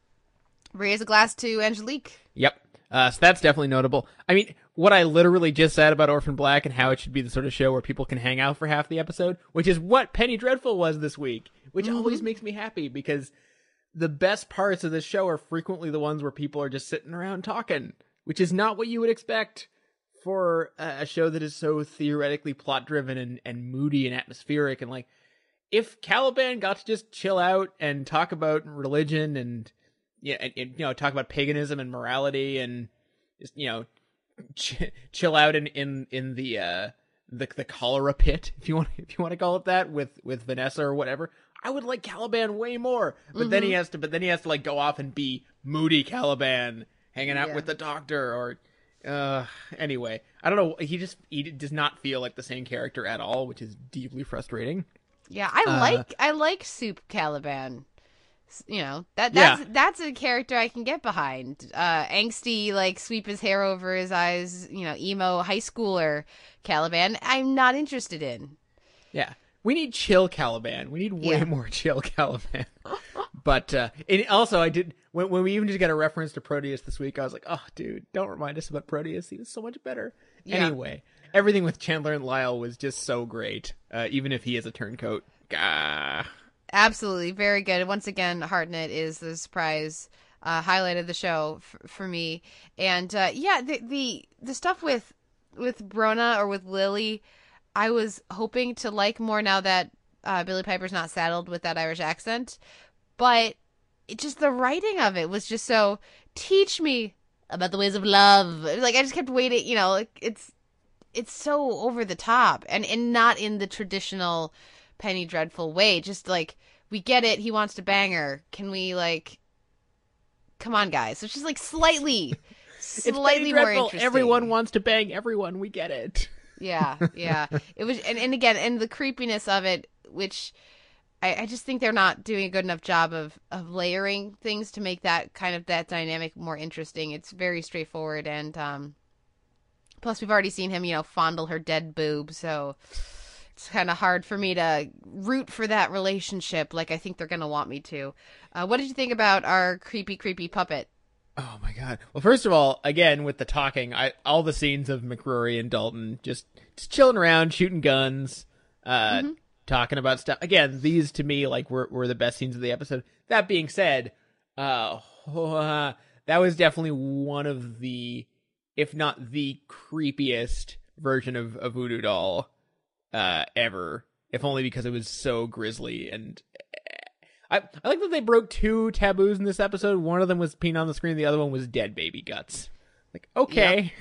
Raise a glass to Angelique. Yep. Uh, so that's definitely notable. I mean, what I literally just said about Orphan Black and how it should be the sort of show where people can hang out for half the episode, which is what Penny Dreadful was this week, which mm-hmm. always makes me happy because the best parts of the show are frequently the ones where people are just sitting around talking, which is not what you would expect for a show that is so theoretically plot driven and, and moody and atmospheric. And like, if Caliban got to just chill out and talk about religion and, yeah, and, and you know, talk about paganism and morality and just, you know, ch- chill out in, in, in the, uh, the, the cholera pit, if you want, if you want to call it that with, with Vanessa or whatever. I would like Caliban way more. But mm-hmm. then he mm-hmm. has to but then he has to like go off and be moody Caliban hanging out yeah. with the doctor or uh anyway. I don't know, he just he does not feel like the same character at all, which is deeply frustrating. Yeah, I uh, like I like Soup Caliban. You know, that that's yeah. that's a character I can get behind. Uh angsty like sweep his hair over his eyes, you know, emo high schooler Caliban. I'm not interested in. Yeah we need chill Caliban. We need way yeah. more chill Caliban. but uh, and also, I did when when we even just got a reference to Proteus this week. I was like, oh, dude, don't remind us about Proteus. He was so much better. Yeah. Anyway, everything with Chandler and Lyle was just so great. Uh, even if he is a turncoat. Gah. Absolutely, very good. Once again, Hartnett is the surprise uh, highlight of the show f- for me. And uh, yeah, the the the stuff with with Brona or with Lily I was hoping to like more now that uh, Billie Piper's not saddled with that Irish accent, but it just the writing of it was just so teach me about the ways of love. Like I just kept waiting, you know, like it's it's so over the top and and not in the traditional Penny Dreadful way. Just like we get it, he wants to bang her. Can we like come on guys. So it's just like slightly slightly more interesting. Everyone wants to bang everyone. We get it. Yeah, yeah. it was, and, and again, and the creepiness of it, which I, I just think they're not doing a good enough job of of layering things to make that kind of that dynamic more interesting. It's very straightforward, and um, plus we've already seen him, you know, fondle her dead boob, so it's kind of hard for me to root for that relationship like I think they're gonna want me to. Uh, what did you think about our creepy, creepy puppet? Oh my god. Well, first of all, again with the talking, I all the scenes of McCrory and Dalton just just chilling around, shooting guns, uh, mm-hmm. talking about stuff. Again, these to me like were were the best scenes of the episode. That being said, uh, that was definitely one of the, if not the creepiest version of a voodoo doll uh, ever, if only because it was so grisly and. I, I like that they broke two taboos in this episode. One of them was peeing on the screen. The other one was dead baby guts. Like, okay.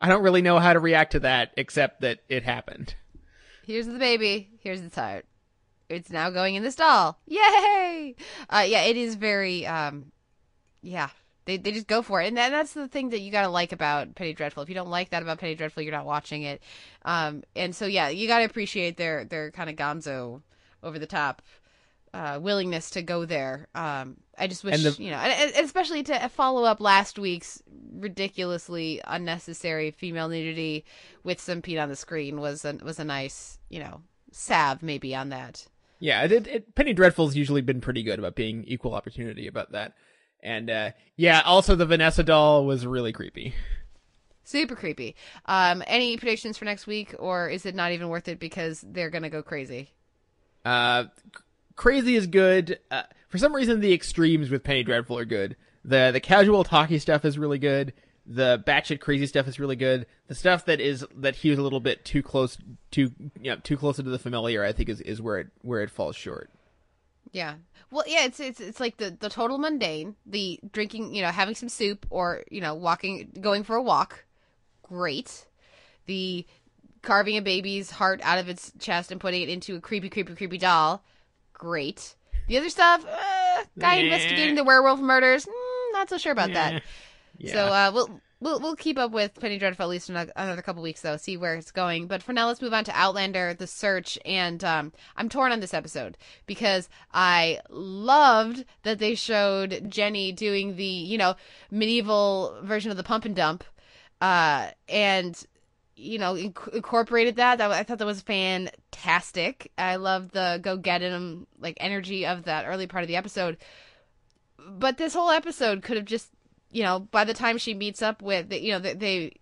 I don't really know how to react to that except that it happened. Here's the baby. Here's its heart. It's now going in the stall. Yay! Uh, yeah, it is very. Um, yeah, they they just go for it, and that, that's the thing that you gotta like about Penny Dreadful. If you don't like that about Penny Dreadful, you're not watching it. Um, and so yeah, you gotta appreciate their their kind of Gonzo over the top uh, willingness to go there. Um, I just wish, the- you know, especially to follow up last week's ridiculously unnecessary female nudity with some Pete on the screen was a, was a nice, you know, salve maybe on that. Yeah, it, it, Penny Dreadful's usually been pretty good about being equal opportunity about that. And uh, yeah, also the Vanessa doll was really creepy. Super creepy. Um, any predictions for next week, or is it not even worth it because they're gonna go crazy? Uh, crazy is good. Uh, for some reason, the extremes with Penny Dreadful are good. The the casual talky stuff is really good. The batshit crazy stuff is really good. The stuff that is that he was a little bit too close too you know, too closer to the familiar, I think is, is where it where it falls short. Yeah. Well, yeah, it's it's it's like the the total mundane, the drinking, you know, having some soup or, you know, walking going for a walk. Great. The carving a baby's heart out of its chest and putting it into a creepy creepy creepy doll. Great. The other stuff, uh, guy Yeah. investigating the werewolf murders, mm, not so sure about that. Yeah. So uh, we'll we'll we'll keep up with Penny Dreadful at least ano- another couple weeks though, see where it's going. But for now, let's move on to Outlander: The Search. And um, I'm torn on this episode because I loved that they showed Jenny doing the you know medieval version of the pump and dump, uh, and you know inc- incorporated that. that. I thought that was fantastic. I love the go get him like energy of that early part of the episode but this whole episode could have just you know by the time she meets up with you know they they,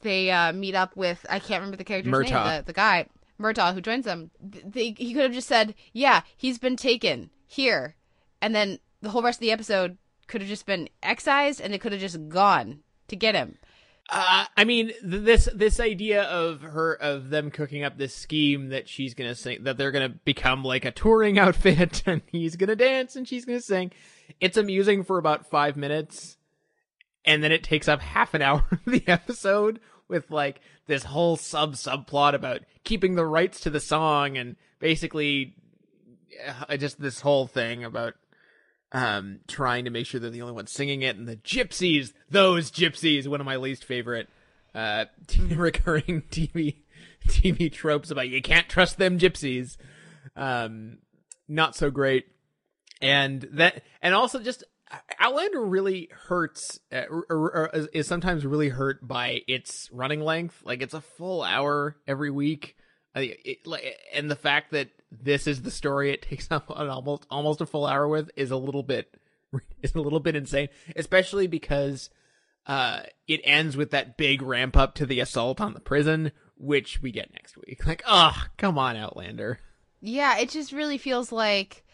they uh, meet up with i can't remember the character's name the, the guy Murtagh who joins them they, he could have just said yeah he's been taken here and then the whole rest of the episode could have just been excised and it could have just gone to get him Uh, I mean, th- this this idea of her of them cooking up this scheme that she's gonna sing that they're gonna become like a touring outfit and he's gonna dance and she's gonna sing. It's amusing for about five minutes, and then it takes up half an hour of the episode with like this whole sub subplot about keeping the rights to the song and basically uh, just this whole thing about um trying to make sure they're the only ones singing it. And the gypsies those gypsies one of my least favorite uh recurring tv tv tropes about you can't trust them gypsies. Um not so great. And that and also just outlander really hurts uh, or, or, or is- is sometimes really hurt by its running length. Like it's a full hour every week It, and the fact that this is the story it takes up an almost almost a full hour with is a little bit is a little bit insane, especially because uh it ends with that big ramp up to the assault on the prison, which we get next week. Like, oh, come on, Outlander. Yeah, it just really feels like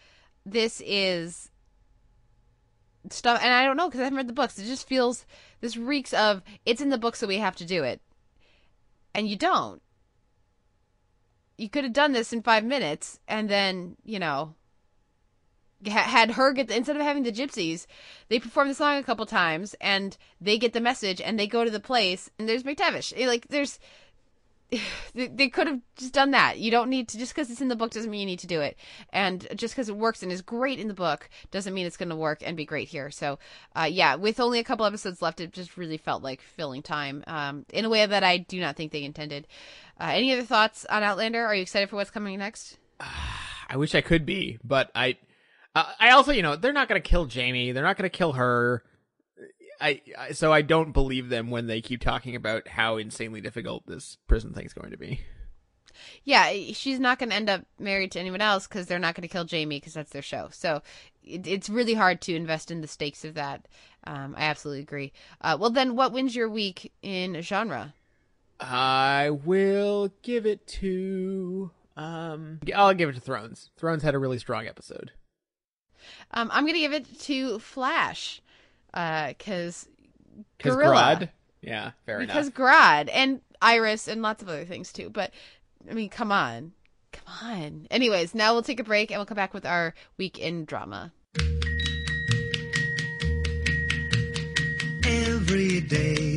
this is stuff, and I don't know because I haven't read the books. It just feels this reeks of it's in the book, so we have to do it, and you don't. You could have done this in five minutes, and then you know had her get the, instead of having the gypsies, they perform the song a couple times, and they get the message, and they go to the place, and there's McTavish. Like there's they, they could have just done that. You don't need to just because it's in the book doesn't mean you need to do it, and just because it works and is great in the book doesn't mean it's going to work and be great here. So, uh, yeah, with only a couple episodes left, it just really felt like filling time um, in a way that I do not think they intended. Uh, any other thoughts on Outlander? Are you excited for what's coming next? I wish I could be, but I, uh, I also, you know, they're not gonna kill Jamie. They're not gonna kill her. I, I so I don't believe them when they keep talking about how insanely difficult this prison thing's going to be. Yeah, she's not going to end up married to anyone else because they're not going to kill Jamie because that's their show. So it, it's really hard to invest in the stakes of that. Um, I absolutely agree. Uh, well, then, what wins your week in genre? I will give it to um I'll give it to Thrones. Thrones had a really strong episode. Um, I'm going to give it to Flash because Cuz Gorilla. Grodd. Yeah, fair enough. because enough. Grodd and Iris and lots of other things too. But I mean, come on, come on. Anyways, now we'll take a break and we'll come back with our week in drama. Every day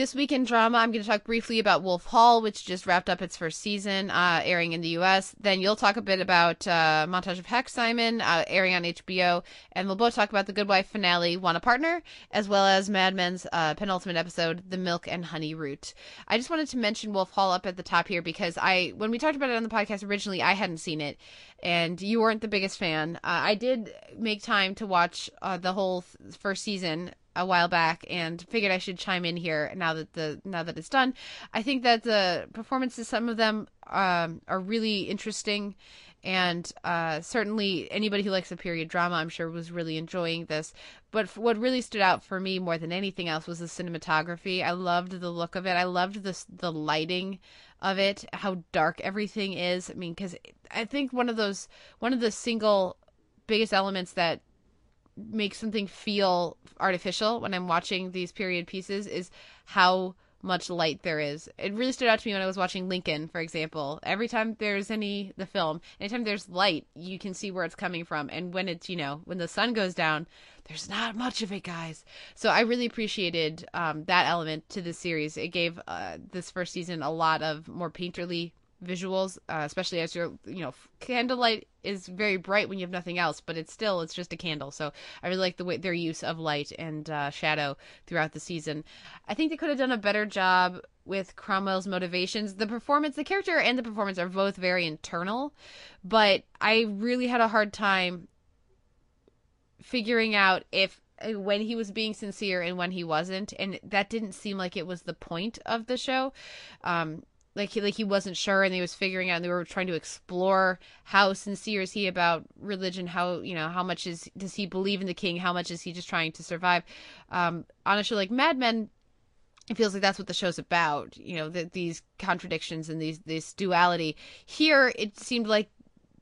This week in drama, I'm going to talk briefly about Wolf Hall, which just wrapped up its first season, uh, airing in the U.S. Then you'll talk a bit about uh, Montage of Heck, Simon, uh, airing on HBO, and we'll both talk about the Good Wife finale, Want a Partner, as well as Mad Men's uh, penultimate episode, The Milk and Honey Route. I just wanted to mention Wolf Hall up at the top here because I, when we talked about it on the podcast originally, I hadn't seen it, and you weren't the biggest fan. Uh, I did make time to watch uh, the whole th- first season a while back and figured I should chime in here now that the now that it's done. I think that the performances, some of them um, are really interesting, and uh, certainly anybody who likes a period drama, I'm sure, was really enjoying this. But what really stood out for me more than anything else was the cinematography. I loved the look of it. I loved the the lighting of it, how dark everything is. I mean, because I think one of those one of the single biggest elements that make something feel artificial when I'm watching these period pieces is how much light there is. It really stood out to me when I was watching Lincoln, for example. Every time there's any the film, anytime there's light, you can see where it's coming from. And when it's you know when the sun goes down, there's not much of it, guys. So I really appreciated um, that element to the series. It gave uh, this first season a lot of more painterly visuals, uh, especially as you're, you know, candlelight is very bright when you have nothing else, but it's still it's just a candle. So I really like the way their use of light and uh, shadow throughout the season. I think they could have done a better job with Cromwell's motivations. The performance, the character and the performance are both very internal, but I really had a hard time figuring out if uh, when he was being sincere and when he wasn't and that didn't seem like it was the point of the show um like he like he wasn't sure and he was figuring out and they were trying to explore how sincere is he about religion how you know how much is does he believe in the king? How much is he just trying to survive? Um on a show like mad men it feels like that's what the show's about you know these contradictions and these this duality. Here it seemed like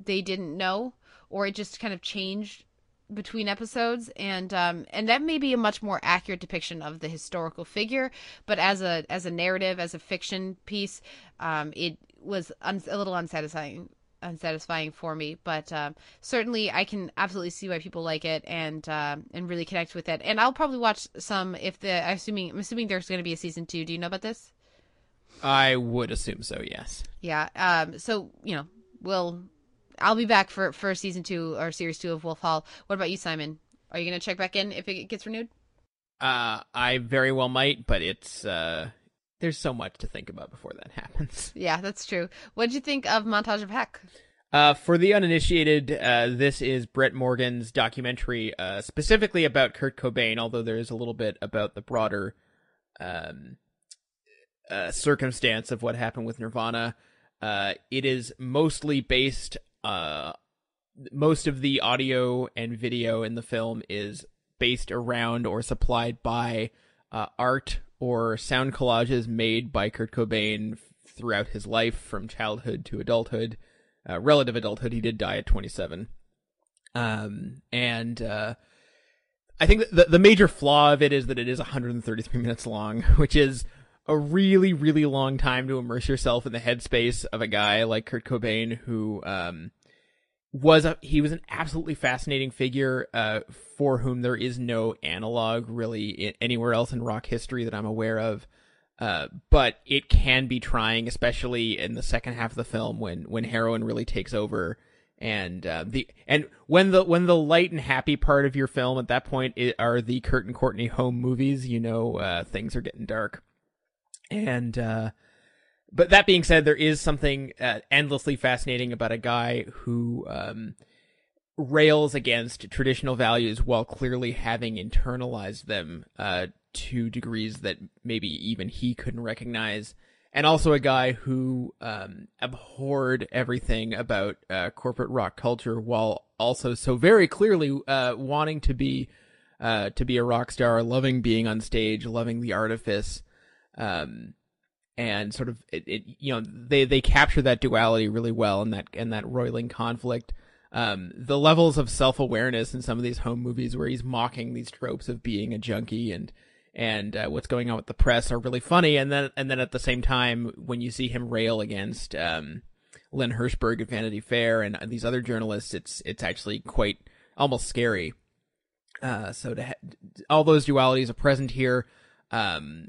they didn't know or it just kind of changed between episodes and um and that may be a much more accurate depiction of the historical figure but as a as a narrative as a fiction piece um it was un- a little unsatisfying unsatisfying for me but um certainly i can absolutely see why people like it and um and really connect with it and i'll probably watch some if the I'm assuming i'm assuming there's going to be a season two do you know about this I would assume so. Yes. yeah um so you know we'll i'll be back for for season two or series two of wolf hall what about you simon are you going to check back in if it gets renewed Uh, I very well might, but it's uh, there's so much to think about before that happens. Yeah, that's true. What did you think of Montage of Heck? Uh, for the uninitiated, uh, this is Brett Morgen's documentary, uh, specifically about Kurt Cobain, although there is a little bit about the broader, um, uh, circumstance of what happened with Nirvana. Uh, it is mostly based, uh, most of the audio and video in the film is based around or supplied by, uh, art or sound collages made by Kurt Cobain throughout his life from childhood to adulthood uh, relative adulthood. He did die at 27. Um, and uh, I think the, the major flaw of it is that it is 133 minutes long, which is a really, really long time to immerse yourself in the headspace of a guy like Kurt Cobain, who um, was a he was an absolutely fascinating figure uh, for whom there is no analog really anywhere else in rock history that I'm aware of. Uh, but it can be trying, especially in the second half of the film when when heroin really takes over and uh, the and when the when the light and happy part of your film at that point are the Kurt and Courtney home movies, you know uh, things are getting dark. And uh, but that being said, there is something uh, endlessly fascinating about a guy who um, rails against traditional values while clearly having internalized them uh, to degrees that maybe even he couldn't recognize. And also a guy who um, abhorred everything about uh, corporate rock culture while also so very clearly uh, wanting to be uh, to be a rock star, loving being on stage, loving the artifice, um, and sort of it, it, you know they they capture that duality really well and that in that roiling conflict. Um, the levels of self awareness in some of these home movies where he's mocking these tropes of being a junkie and and uh, what's going on with the press are really funny. And then and then at the same time, when you see him rail against um, Lynn Hirschberg at Vanity Fair and these other journalists, it's it's actually quite almost scary. Uh, so to ha- all those dualities are present here. Um,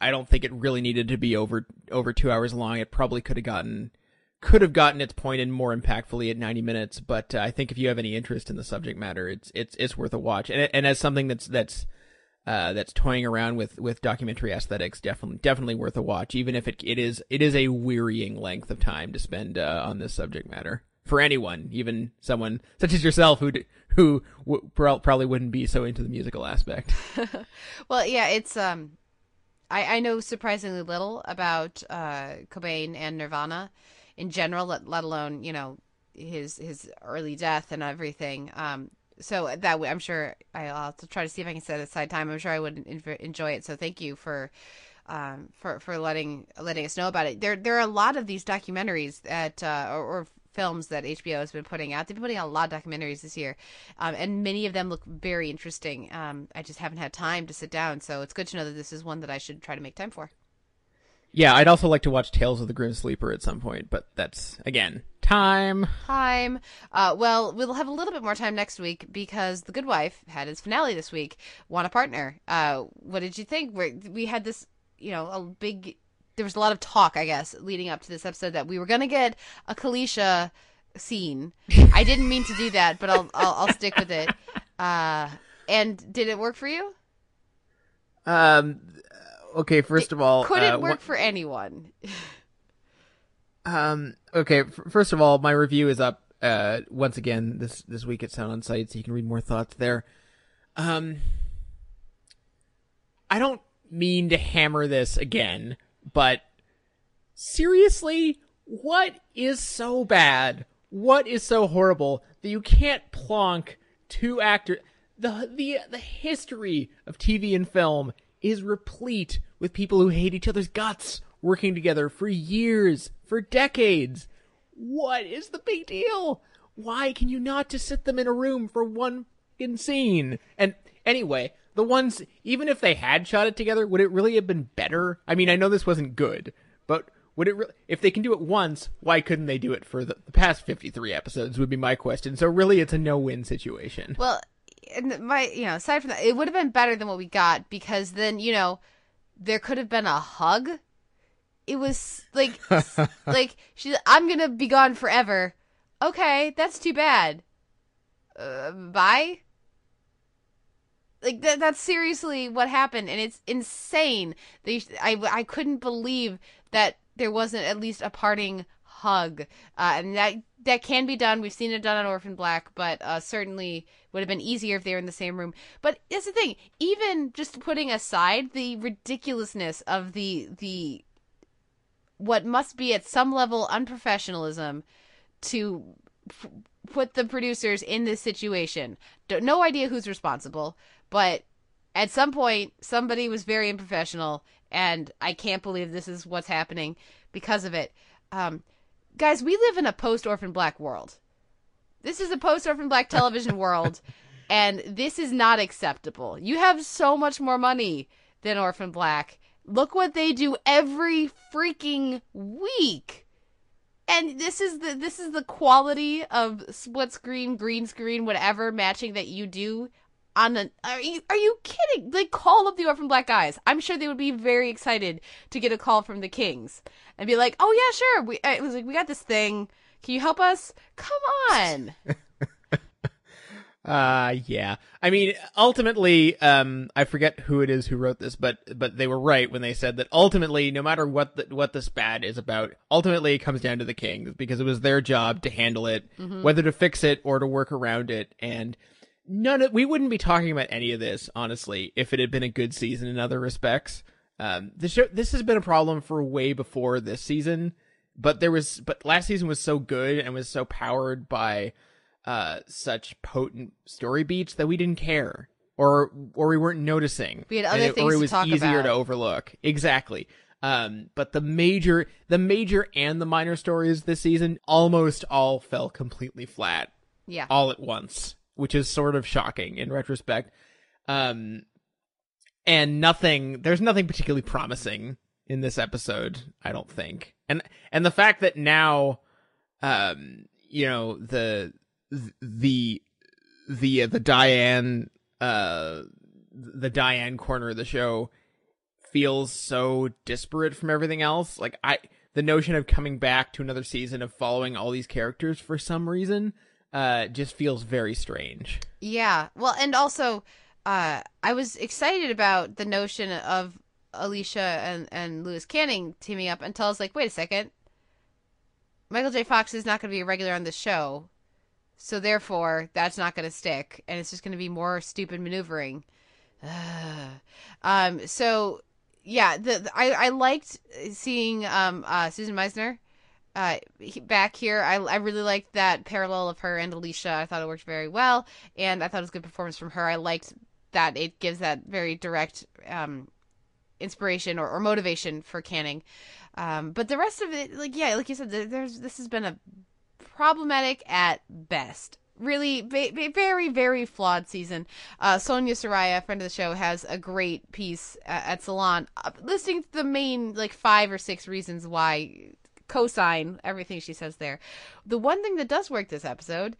I don't think it really needed to be over over two hours long. It probably could have gotten could have gotten its point in more impactfully at 90 minutes. But uh, I think if you have any interest in the subject matter, it's it's it's worth a watch. And and as something that's that's uh, that's toying around with with documentary aesthetics, definitely definitely worth a watch. Even if it it is it is a wearying length of time to spend uh, on this subject matter for anyone, even someone such as yourself who who w- probably wouldn't be so into the musical aspect. well, yeah, it's um, I I know surprisingly little about uh Cobain and Nirvana in general, let, let alone you know his his early death and everything. Um, so that I'm sure I'll try to see if I can set aside time. I'm sure I would enjoy it. So thank you for um, for for letting letting us know about it. There there are a lot of these documentaries that uh, or, or, films that HBO has been putting out. They've been putting out a lot of documentaries this year, um, and many of them look very interesting. Um, I just haven't had time to sit down, so it's good to know that this is one that I should try to make time for. Yeah, I'd also like to watch Tales of the Grim Sleeper at some point, but that's again time. Time. Uh, well, we'll have a little bit more time next week because The Good Wife had its finale this week. Want a partner? Uh, what did you think? we we had this, you know, a big. There was a lot of talk, I guess, leading up to this episode that we were gonna get a Kalicia scene. I didn't mean to do that, but I'll I'll, I'll stick with it. Uh, and did it work for you? Um, okay, first of all, could it uh, work wh- for anyone? um, okay, f- first of all, my review is up uh once again this this week at Sound on Sight, so you can read more thoughts there. Um, I don't mean to hammer this again, but seriously, what is so bad? What is so horrible that you can't plonk two actors? The the the history of TV and film is replete with people who hate each other's guts working together for years, for decades. What is the big deal? Why can you not just sit them in a room for one scene? And anyway, the ones, even if they had shot it together, would it really have been better? I mean, I know this wasn't good, but would it really, if they can do it once, why couldn't they do it for the, the past 53 episodes would be my question. So really it's a no-win situation. Well, and my you know aside from that it would have been better than what we got because then you know there could have been a hug it was like like she's i'm gonna be gone forever okay that's too bad uh, bye like that that's seriously what happened and it's insane they i i couldn't believe that there wasn't at least a parting hug uh, and that that can be done. We've seen it done on Orphan Black, but uh, certainly would have been easier if they were in the same room. But it's the thing, even just putting aside the ridiculousness of the the what must be at some level unprofessionalism to f- put the producers in this situation. No idea who's responsible, but at some point somebody was very unprofessional, and I can't believe this is what's happening because of it. Um, guys, we live in a post Orphan Black world. This is a post Orphan Black television world, and this is not acceptable. You have so much more money than Orphan Black. Look what they do every freaking week. And this is the this is the quality of split screen, green screen, whatever matching that you do on are you are you kidding? Like call up the Orphan Black guys. I'm sure they would be very excited to get a call from the Kings and be like, "Oh yeah, sure. We it was like we got this thing. Can you help us? Come on. Uh yeah. I mean, ultimately, um, I forget who it is who wrote this, but but they were right when they said that ultimately, no matter what the, what this bad is about, ultimately it comes down to the kings because it was their job to handle it, Mhm. whether to fix it or to work around it, and none of we wouldn't be talking about any of this honestly if it had been a good season in other respects. Um, the show this has been a problem for way before this season, but there was but last season was so good and was so powered by uh such potent story beats that we didn't care or or we weren't noticing. We had other it- things or it to was talk easier to overlook. Exactly. Um, but the major, the major and the minor stories this season almost all fell completely flat Yeah. all at once, which is sort of shocking in retrospect. Um, and nothing, there's nothing particularly promising in this episode, I don't think. And, and the fact that now, um, you know, the, the, the, uh, the Diane, uh, the Diane corner of the show feels so disparate from everything else. Like I, the notion of coming back to another season of following all these characters for some reason, uh, just feels very strange. Yeah. Well, and also, uh, I was excited about the notion of Alicia and, and Louis Canning teaming up until I was like, wait a second. Michael J. Fox is not going to be a regular on the show. So therefore, that's not going to stick. And it's just going to be more stupid maneuvering. um, so yeah, the, the- I, I liked seeing, um, uh, Susan Meisner, uh, back here. I, I really liked that parallel of her and Alicia. I thought it worked very well, and I thought it was a good performance from her. I liked that it gives that very direct um, inspiration or, or motivation for Canning. Um, but the rest of it, like yeah, like you said, there's this has been a problematic at best. Really, ba- ba- very, very flawed season. Uh, Sonia Saraiya, friend of the show, has a great piece uh, at Salon uh, listing the main like five or six reasons why cosign everything she says there. The one thing that does work this episode,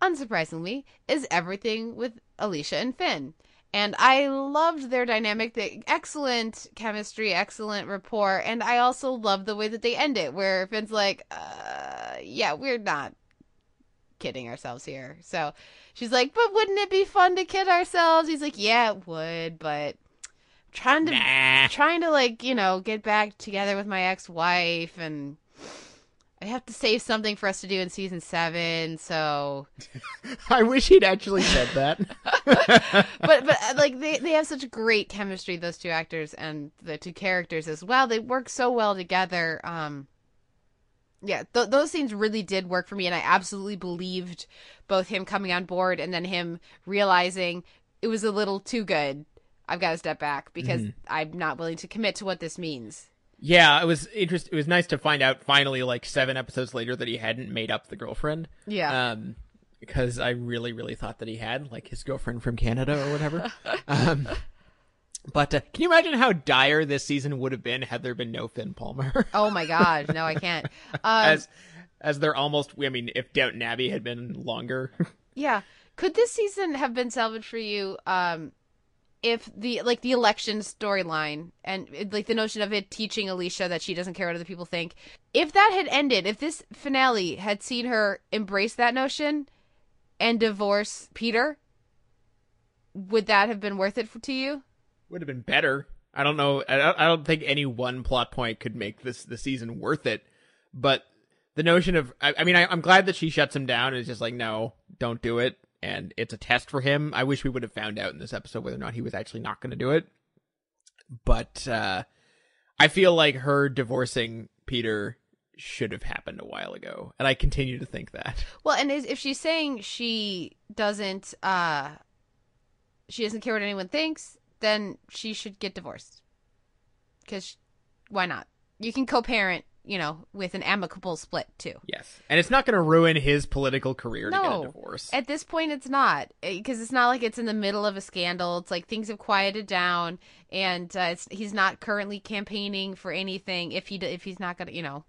unsurprisingly, is everything with Alicia and Finn. And I loved their dynamic, the excellent chemistry, excellent rapport, and I also love the way that they end it, where Finn's like, uh, yeah, we're not kidding ourselves here. So she's like, but wouldn't it be fun to kid ourselves? He's like, yeah, it would, but trying to trying to like you know get back together with my ex-wife and i have to save something for us to do in season seven so I wish he'd actually said that. but but uh, like they they have such great chemistry those two actors and the two characters as well they work so well together um yeah th- those scenes really did work for me and i absolutely believed both him coming on board and then him realizing it was a little too good i've got to step back because Mhm. i'm not willing to commit to what this means Yeah, it was interest. It was nice to find out finally, like seven episodes later, that he hadn't made up the girlfriend. Yeah. Um, because I really, really thought that he had, like his girlfriend from Canada or whatever. um, but uh, can you imagine how dire this season would have been had there been no Finn Polmar? oh my god no i can't um, as as they're almost. I mean, if Downton Abbey had been longer. Yeah. Could this season have been salvaged for you um if the like the election storyline and like the notion of it teaching Alicia that she doesn't care what other people think, if that had ended, if this finale had seen her embrace that notion and divorce Peter, would that have been worth it for, to you? would have been better. I don't know. I don't, I don't think any one plot point could make this the season worth it. But the notion of, I, I mean, I, I'm glad that she shuts him down and is just like, no, don't do it. And it's a test for him. I wish we would have found out in this episode whether or not he was actually not going to do it. But uh, I feel like her divorcing Peter should have happened a while ago, and I continue to think that. Well, and is, if she's saying she doesn't uh she doesn't care what anyone thinks, then she should get divorced. Cuz why not? You can co-parent, you know, with an amicable split too. Yes, and it's not going to ruin his political career to get a No, divorce. at this point it's not because it's not like it's in the middle of a scandal. It's like things have quieted down, and uh, it's, he's not currently campaigning for anything. If he if he's not gonna, you know,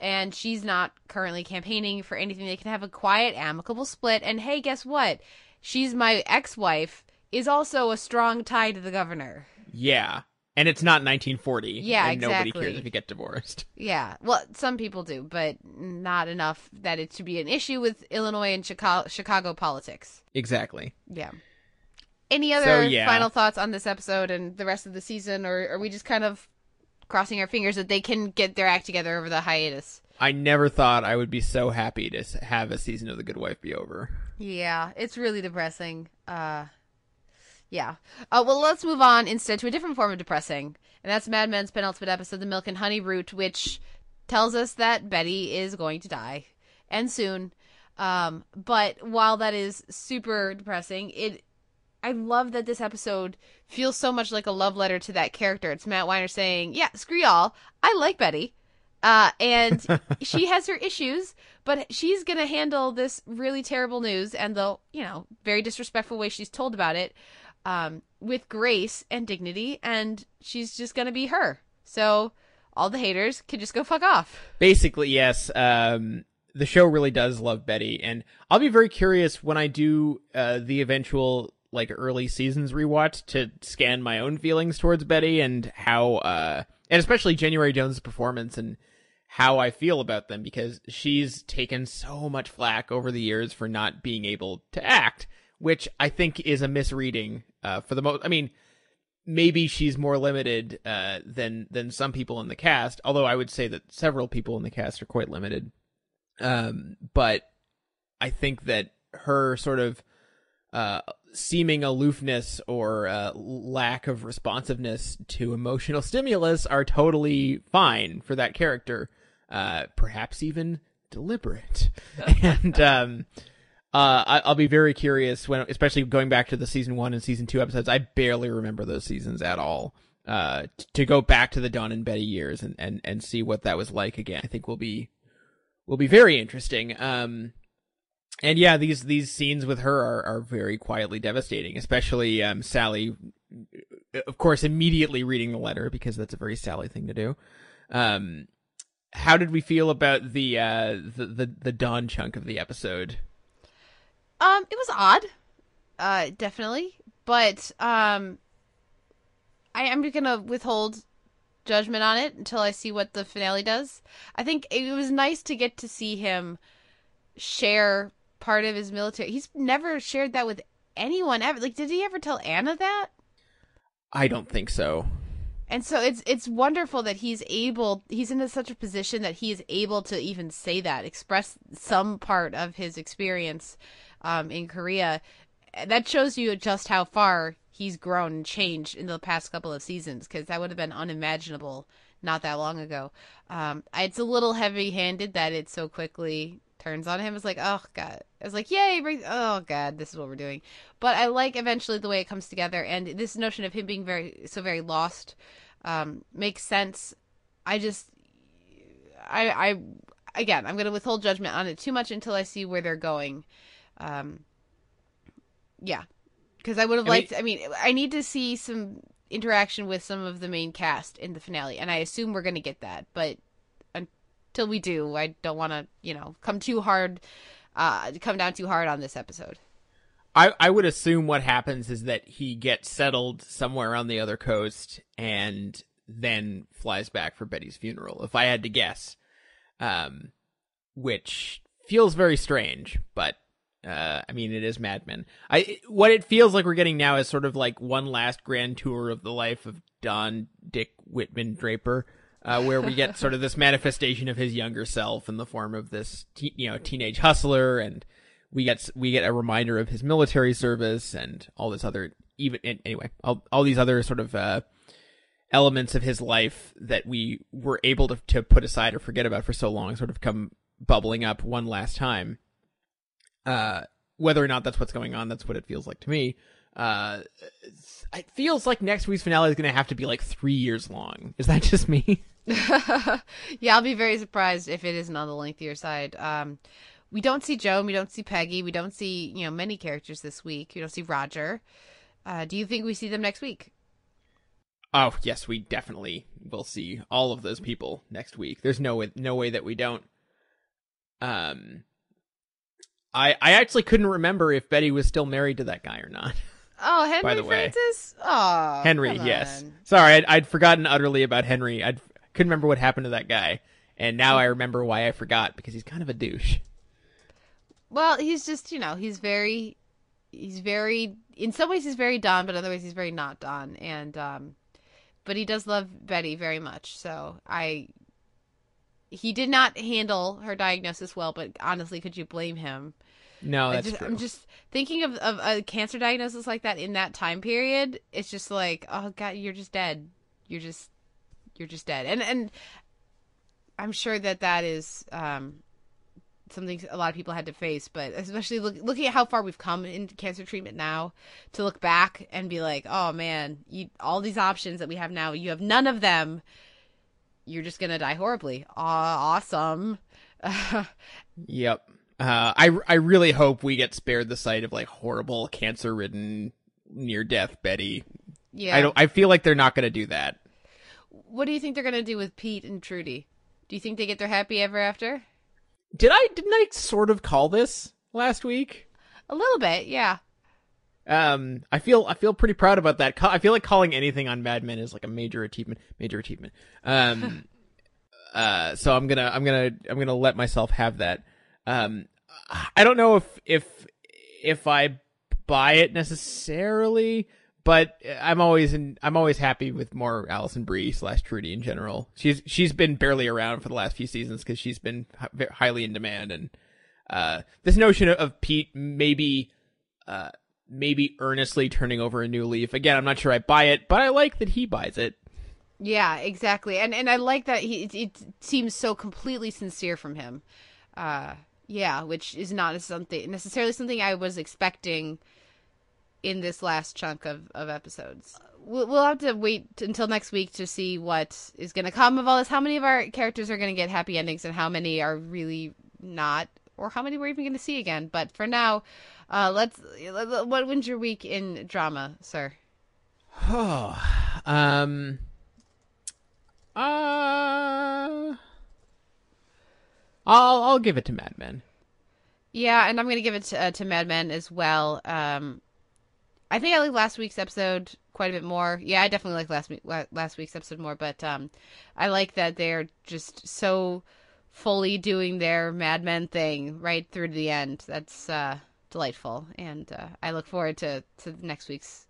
and she's not currently campaigning for anything. They can have a quiet, amicable split. And hey, guess what? She's my ex-wife. Is also a strong tie to the governor. Yeah. And it's not 1940. Yeah, and nobody cares if you get divorced. Yeah, well, some people do, but not enough that it should be an issue with Illinois and Chicago, Chicago politics. Exactly. Yeah. Any other yeah. final thoughts on this episode and the rest of the season, or are we just kind of crossing our fingers that they can get their act together over the hiatus? I never thought I would be so happy to have a season of The Good Wife be over. Yeah, it's really depressing. Uh, yeah. Uh, well, let's move on instead to a different form of depressing, and that's Mad Men's penultimate episode, The Milk and Honey Route, which tells us that Betty is going to die, and soon. Um, but while that is super depressing, it I love that this episode feels so much like a love letter to that character. It's Matt Weiner saying, "Yeah, screw y'all. I like Betty." Uh, and she has her issues, but she's gonna handle this really terrible news and the you know very disrespectful way she's told about it um, with grace and dignity, and she's just gonna be her. So all the haters can just go fuck off. Basically, yes. Um, the show really does love Betty, and I'll be very curious when I do uh, the eventual like early seasons rewatch to scan my own feelings towards Betty and how, uh, and especially January Jones' performance and how I feel about them because she's taken so much flack over the years for not being able to act, which I think is a misreading uh, for the most. I mean, maybe she's more limited uh, than than some people in the cast. Although I would say that several people in the cast are quite limited. Um, but I think that her sort of uh, seeming aloofness or uh, lack of responsiveness to emotional stimulus are totally fine for that character. Uh, perhaps even deliberate. and um, uh, I- I'll be very curious when, especially going back to the season one and season two episodes. I barely remember those seasons at all. Uh, t- to go back to the Don and Betty years and, and, and see what that was like again, I think will be will be very interesting. Um, and yeah, these these scenes with her are, are very quietly devastating, especially um, Sally, of course, immediately reading the letter because that's a very Sally thing to do. Um, how did we feel about the uh, the, the the Don chunk of the episode? Um, it was odd, uh, definitely, but um, I am gonna withhold judgment on it until I see what the finale does. I think it was nice to get to see him share part of his military. He's never shared that with anyone ever. Like, did he ever tell Anna that? I don't think so. And so it's it's wonderful that he's able he's in such a position that he is able to even say that, express some part of his experience um, in Korea. That shows you just how far he's grown and changed in the past couple of seasons because that would have been unimaginable not that long ago. Um, it's a little heavy-handed that it so quickly turns on him. It's like, oh god. I was like, yay! Bring- oh god, this is what we're doing. But I like eventually the way it comes together, and this notion of him being very so very lost um, makes sense. I just, I, I, again, I'm going to withhold judgment on it too much until I see where they're going. Um, yeah, because I would have liked. I mean, I need to see some interaction with some of the main cast in the finale, and I assume we're going to get that. But until we do, I don't want to, you know, come too hard, uh, come down too hard on this episode. I, I would assume what happens is that he gets settled somewhere on the other coast and then flies back for Betty's funeral, if I had to guess. Um, which feels very strange, but uh, I mean, it is Mad Men. I what it feels like we're getting now is sort of like one last grand tour of the life of Don Dick Whitman Draper, uh, where we get sort of this manifestation of his younger self in the form of this, te- you know, teenage hustler, and we get we get a reminder of his military service and all this other even anyway, all all these other sort of uh, elements of his life that we were able to to put aside or forget about for so long, sort of come bubbling up one last time. Uh, whether or not that's what's going on, that's what it feels like to me. Uh, it feels like next week's finale is going to have to be like three years long. Is that just me? yeah, I'll be very surprised if it isn't on the lengthier side. Um, we don't see Joan, we don't see Peggy, we don't see you know many characters this week. We don't see Roger. Uh, do you think we see them next week? Oh yes, we definitely will see all of those people next week. There's no way, no way that we don't. Um, I I actually couldn't remember if Betty was still married to that guy or not. Oh, Henry by the way. Francis. Oh, Henry, yes. Sorry, I'd, I'd forgotten utterly about Henry. I couldn't remember what happened to that guy, and now I remember why I forgot because he's kind of a douche. Well, he's just you know he's very, he's very in some ways he's very Don, but other ways he's very not Don, and um, but he does love Betty very much. So I, he did not handle her diagnosis well, but honestly, could you blame him? No, I that's just, true. I'm just thinking of, of a cancer diagnosis like that in that time period. It's just like, oh god, you're just dead. You're just, you're just dead. And and I'm sure that that is um, something a lot of people had to face. But especially look, looking at how far we've come in cancer treatment now, to look back and be like, oh man, you, all these options that we have now, you have none of them. You're just gonna die horribly. Aw, awesome. Yep. Uh, I I really hope we get spared the sight of like horrible cancer ridden near death Betty. yeah. I don't. I feel like they're not going to do that. What do you think they're gonna do with Pete and Trudy? Do you think they get their happy ever after? Did I? Didn't I sort of call this last week? A little bit, yeah. Um, I feel I feel pretty proud about that. I feel like calling anything on Mad Men is like a major achievement. Major achievement. Um, uh, so I'm gonna I'm gonna I'm gonna let myself have that. Um, I don't know if if if I buy it necessarily, but I'm always in I'm always happy with more Alison Brie slash Trudy in general. She's she's been barely around for the last few seasons because she's been hi- highly in demand, and uh, this notion of, of Pete maybe uh maybe earnestly turning over a new leaf. Again, I'm not sure I buy it, but I like that he buys it. Yeah, exactly. And and I like that he it, it seems so completely sincere from him. Uh yeah, which is not something necessarily something I was expecting in this last chunk of, of episodes. We'll, we'll have to wait until next week to see what is going to come of all this. How many of our characters are going to get happy endings and how many are really not, or how many we're even going to see again. But for now, uh, let's. What wins your week in drama, sir? Oh, um. Uh. I'll I'll give it to Mad Men. Yeah, and I'm going to give it to, uh, to Mad Men as well. Um, I think I like last week's episode quite a bit more. Yeah, I definitely like last week last week's episode more, but um, I like that they're just so fully doing their Mad Men thing right through to the end. That's uh, delightful, and uh, I look forward to to next week's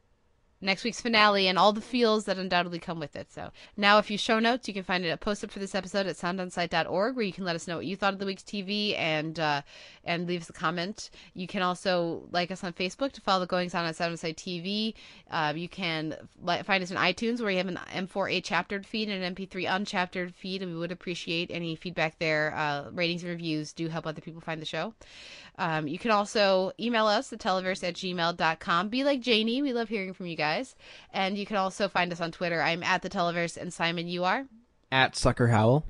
next week's finale and all the feels that undoubtedly come with it. So now a few show notes. You can find it a post up for this episode at soundonsight.org where you can let us know what you thought of the week's TV and uh, and leave us a comment. You can also like us on Facebook to follow the goings on at Sound on Sight TV. Uh, you can find us in iTunes where you have an M4A chaptered feed and an MP3 unchaptered feed, and we would appreciate any feedback there. Uh, ratings and reviews do help other people find the show. Um, you can also email us at televerse at gmail.com. Be like Janie. We love hearing from you guys. And you can also find us on Twitter. I'm at the televerse, and Simon, you are. At Sucker Howl.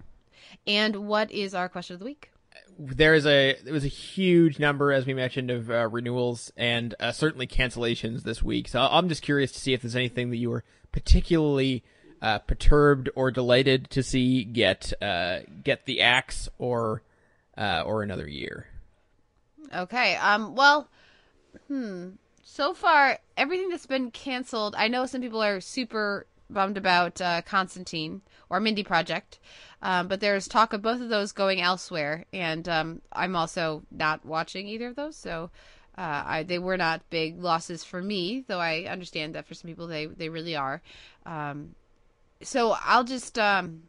And what is our question of the week? There is a there was a huge number, as we mentioned, of uh, renewals and uh, certainly cancellations this week. So I'm just curious to see if there's anything that you were particularly uh, perturbed or delighted to see get uh, get the axe or uh, or another year. Okay. Um. Well. Hmm. So far, everything that's been canceled. I know some people are super bummed about uh, Constantine or Mindy Project, um, but there's talk of both of those going elsewhere, and um, I'm also not watching either of those. So. Uh, I, they were not big losses for me, though I understand that for some people they, they really are. Um, so I'll just, um,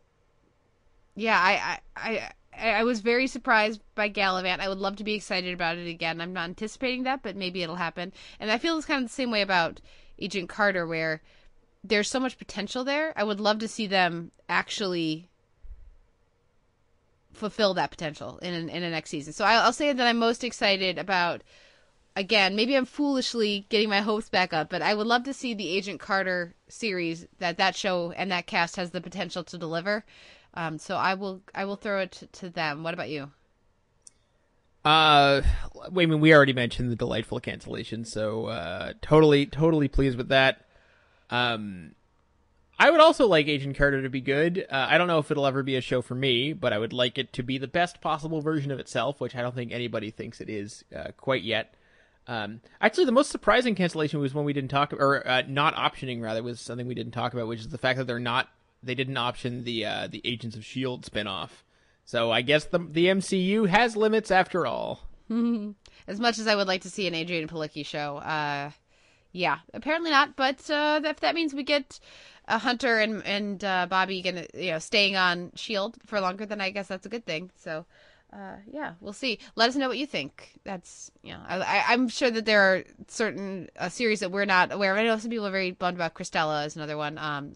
yeah, I, I, I, I was very surprised by Galavant. I would love to be excited about it again. I'm not anticipating that, but maybe it'll happen. And I feel it's kind of the same way about Agent Carter, where there's so much potential there. I would love to see them actually fulfill that potential in an, in the next season. So I'll, I'll say that I'm most excited about. Again, maybe I'm foolishly getting my hopes back up, but I would love to see the Agent Carter series that that show and that cast has the potential to deliver. Um, so I will I will throw it to, them. What about you? Uh, I mean, we already mentioned the delightful cancellation, so uh, totally, totally pleased with that. Um, I would also like Agent Carter to be good. Uh, I don't know if it'll ever be a show for me, but I would like it to be the best possible version of itself, which I don't think anybody thinks it is uh, quite yet. Um, actually, the most surprising cancellation was when we didn't talk, or uh, not optioning rather, was something we didn't talk about, which is the fact that they're not, they didn't option the uh, the Agents of Shield spinoff. So I guess the the MCU has limits after all. as much as I would like to see an Adrianne Palicki show, uh, yeah, apparently not. But uh, if that means we get a Hunter and and uh, Bobby gonna you know staying on Shield for longer, then I guess that's a good thing. So. Uh, yeah, we'll see. Let us know what you think. That's you know, I, I'm sure that there are certain uh, series that we're not aware of. I know some people are very bummed about Cristela is another one. Um,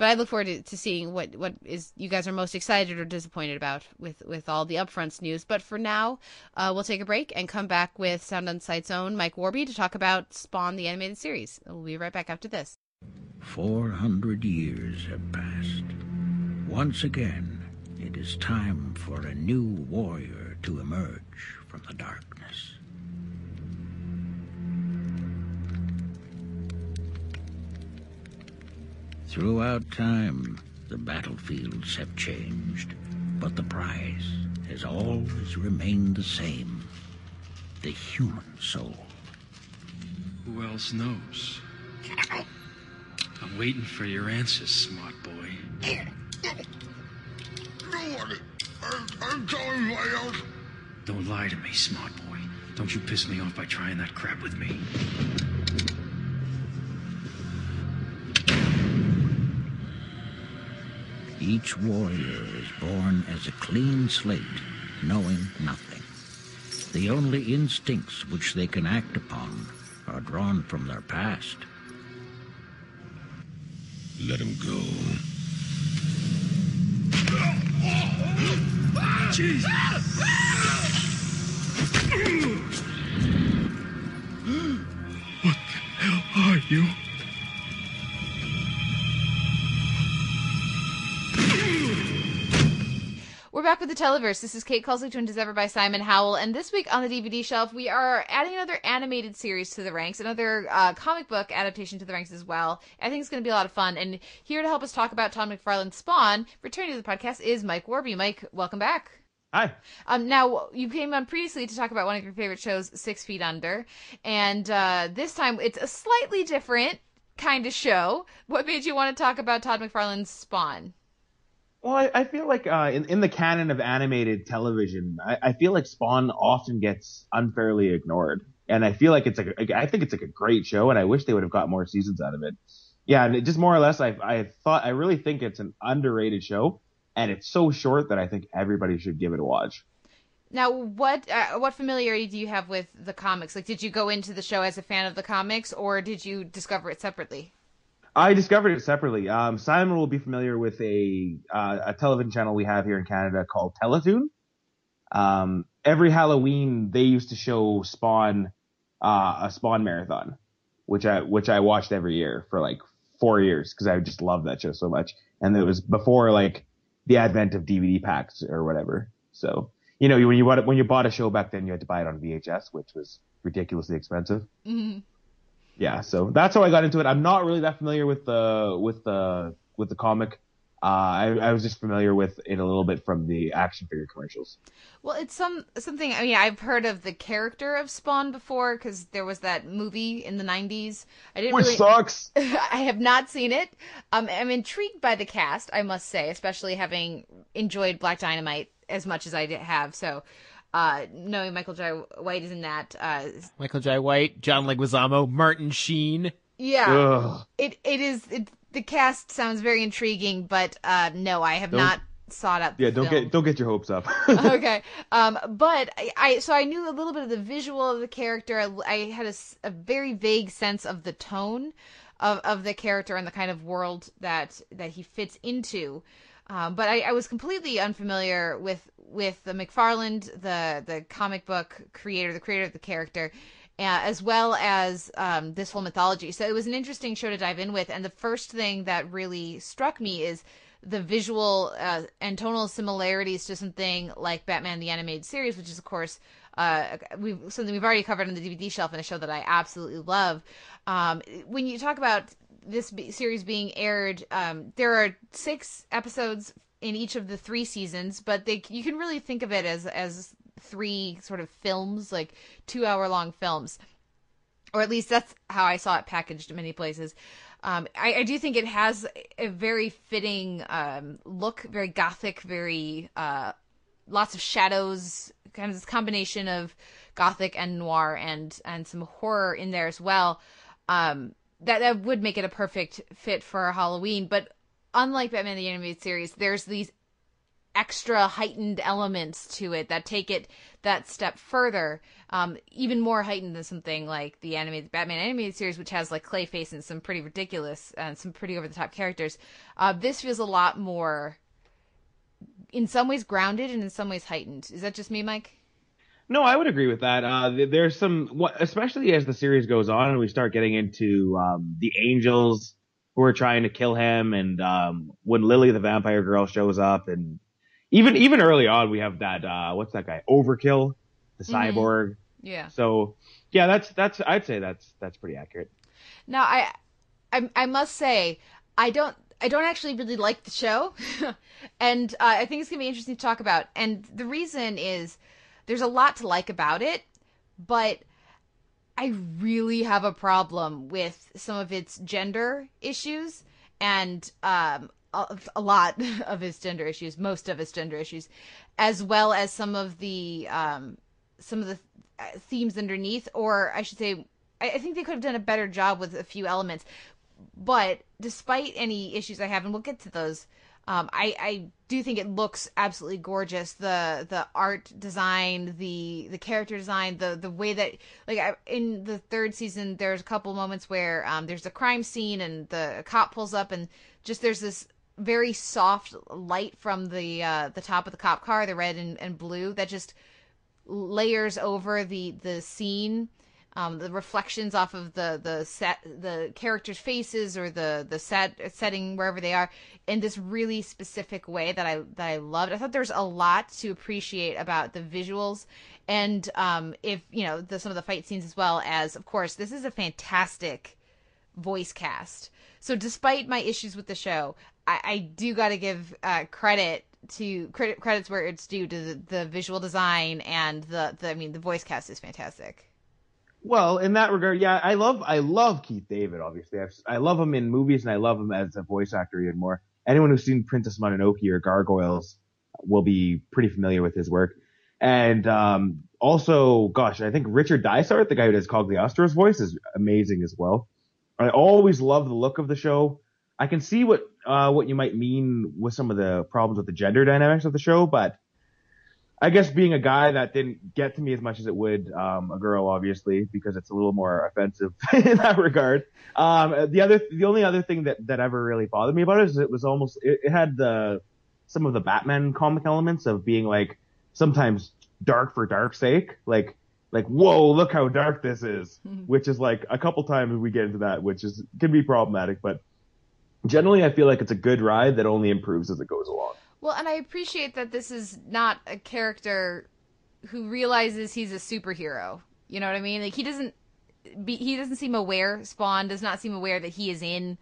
but I look forward to, to seeing what what is you guys are most excited or disappointed about with with all the upfronts news. But for now, uh, we'll take a break and come back with Sound on Sight's own Mike Worby to talk about Spawn the animated series. We'll be right back after this. Four hundred years have passed. Once again, it is time for a new warrior to emerge from the darkness. Throughout time, the battlefields have changed, but the prize has always remained the same the human soul. Who else knows? I'm waiting for your answers, smart boy. I'm telling you else. Don't lie to me, smart boy. Don't you piss me off by trying that crap with me. Each warrior is born as a clean slate, knowing nothing. The only instincts which they can act upon are drawn from their past. Let him go. Jesus! What the hell are you? We're back with the Televerse. This is Kate Kulzick, joined as ever by Simon Howell. And this week on the DVD shelf, we are adding another animated series to the ranks, another uh, comic book adaptation to the ranks as well. I think it's going to be a lot of fun. And here to help us talk about Todd McFarlane's Spawn, returning to the podcast, is Mike Worby. Mike, welcome back. Hi. Um, now you came on previously to talk about one of your favorite shows, Six Feet Under, and uh, this time it's a slightly different kind of show. What made you want to talk about Todd McFarlane's Spawn? Well, I, I feel like uh, in, in the canon of animated television, I, I feel like Spawn often gets unfairly ignored, and I feel like it's like I think it's like a great show, and I wish they would have got more seasons out of it. Yeah, and it just more or less, I I thought I really think it's an underrated show, and it's so short that I think everybody should give it a watch. Now, what uh, what familiarity do you have with the comics? Like, did you go into the show as a fan of the comics, or did you discover it separately? I discovered it separately. Um, Simon will be familiar with a uh, a television channel we have here in Canada called Teletoon. Um, every Halloween they used to show Spawn uh, a Spawn marathon, which I which I watched every year for like four years because I just loved that show so much. And it was before like the advent of DVD packs or whatever. So you know when you bought when you bought a show back then, you had to buy it on VHS, which was ridiculously expensive. Mm-hmm. Yeah, so that's how I got into it. I'm not really that familiar with the with the with the comic. Uh, I, I was just familiar with it a little bit from the action figure commercials. Well, it's some something. I mean, I've heard of the character of Spawn before because there was that movie in the '90s. I didn't Which really. sucks. I have not seen it. Um, I'm intrigued by the cast, I must say, especially having enjoyed Black Dynamite as much as I have. So, uh, knowing Michael Jai White is in that, uh, Michael Jai White, John Leguizamo, Martin Sheen. yeah, Ugh. it it is. It, the cast sounds very intriguing, but uh, no, I have Don't- not sought out. the Yeah, don't film. get don't get your hopes up. okay. Um, but I, I, so I knew a little bit of the visual of the character. I, I had a very vague sense of the tone of, of the character and the kind of world that, that he fits into. Um, but I, I was completely unfamiliar with, with the McFarlane, the, the comic book creator, the creator of the character. Uh, as well as um, this whole mythology. So it was an interesting show to dive in with. And the first thing that really struck me is the visual uh, and tonal similarities to something like Batman the Animated Series, which is of course uh, we've something we've already covered on the DVD shelf and a show that I absolutely love. Um, when you talk about this series being aired, um, there are six episodes in each of the three seasons, but they you can really think of it as as three sort of films, like two hour long films. or at least that's how I saw it packaged in many places. Um, I, I, do think it has a very fitting um, look, very gothic, very uh, lots of shadows, kind of this combination of gothic and noir, and and some horror in there as well. Um, that that would make it a perfect fit for Halloween. But unlike Batman the Animated Series, there's these extra heightened elements to it that take it that step further, um, even more heightened than something like the animated Batman animated series, which has like Clayface and some pretty ridiculous and some pretty over the top characters. Uh, this feels a lot more, in some ways, grounded and in some ways heightened. Is that just me, Mike? No, I would agree with that. Uh, there's some, especially as the series goes on and we start getting into um, the angels who are trying to kill him, and um, when Lily the vampire girl shows up, and even even early on, we have that uh, what's that guy Overkill, the Mhm. cyborg. Yeah. So yeah, that's that's I'd say that's that's pretty accurate. Now, I, I, I must say, I don't, I don't actually really like the show, and uh, I think it's gonna be interesting to talk about. And the reason is, there's a lot to like about it, but I really have a problem with some of its gender issues and um, a, a lot of its gender issues, most of its gender issues, as well as some of the um, some of the uh, themes underneath, or I should say, I, I think they could have done a better job with a few elements. But despite any issues I have, and we'll get to those, um, I, I do think it looks absolutely gorgeous. The the art design, the the character design, the the way that like I, in the third season, there's a couple moments where um, there's a crime scene and the cop pulls up and just there's this very soft light from the uh, the top of the cop car, the red and, and blue, that just layers over the the scene um, the reflections off of the the set the characters faces or the the set setting wherever they are in this really specific way that I that I loved. I thought there's a lot to appreciate about the visuals and um, if you know the, some of the fight scenes as well as of course this is a fantastic voice cast. So despite my issues with the show, I, I do got to give uh, credit to credit credits where it's due to the, the visual design and the, the I mean the voice cast is fantastic. Well, in that regard, yeah, I love I love Keith David. Obviously, I've, I love him in movies, and I love him as a voice actor even more. Anyone who's seen Princess Mononoke or Gargoyles will be pretty familiar with his work. And um, also, gosh, I think Richard Dysart, the guy who does Cogliostro's voice, is amazing as well. I always love the look of the show. I can see what uh, what you might mean with some of the problems with the gender dynamics of the show, but I guess being a guy that didn't get to me as much as it would um, a girl, obviously, because it's a little more offensive in that regard. Um, the other, the only other thing that that ever really bothered me about it is it was almost it, it had the some of the Batman comic elements of being like sometimes dark for dark's sake, like like whoa, look how dark this is, which is like a couple times we get into that, which is can be problematic, but generally I feel like it's a good ride that only improves as it goes along. Well, and I appreciate that this is not a character who realizes he's a superhero. You know what I mean? Like he doesn't be he doesn't seem aware. Spawn does not seem aware that he is in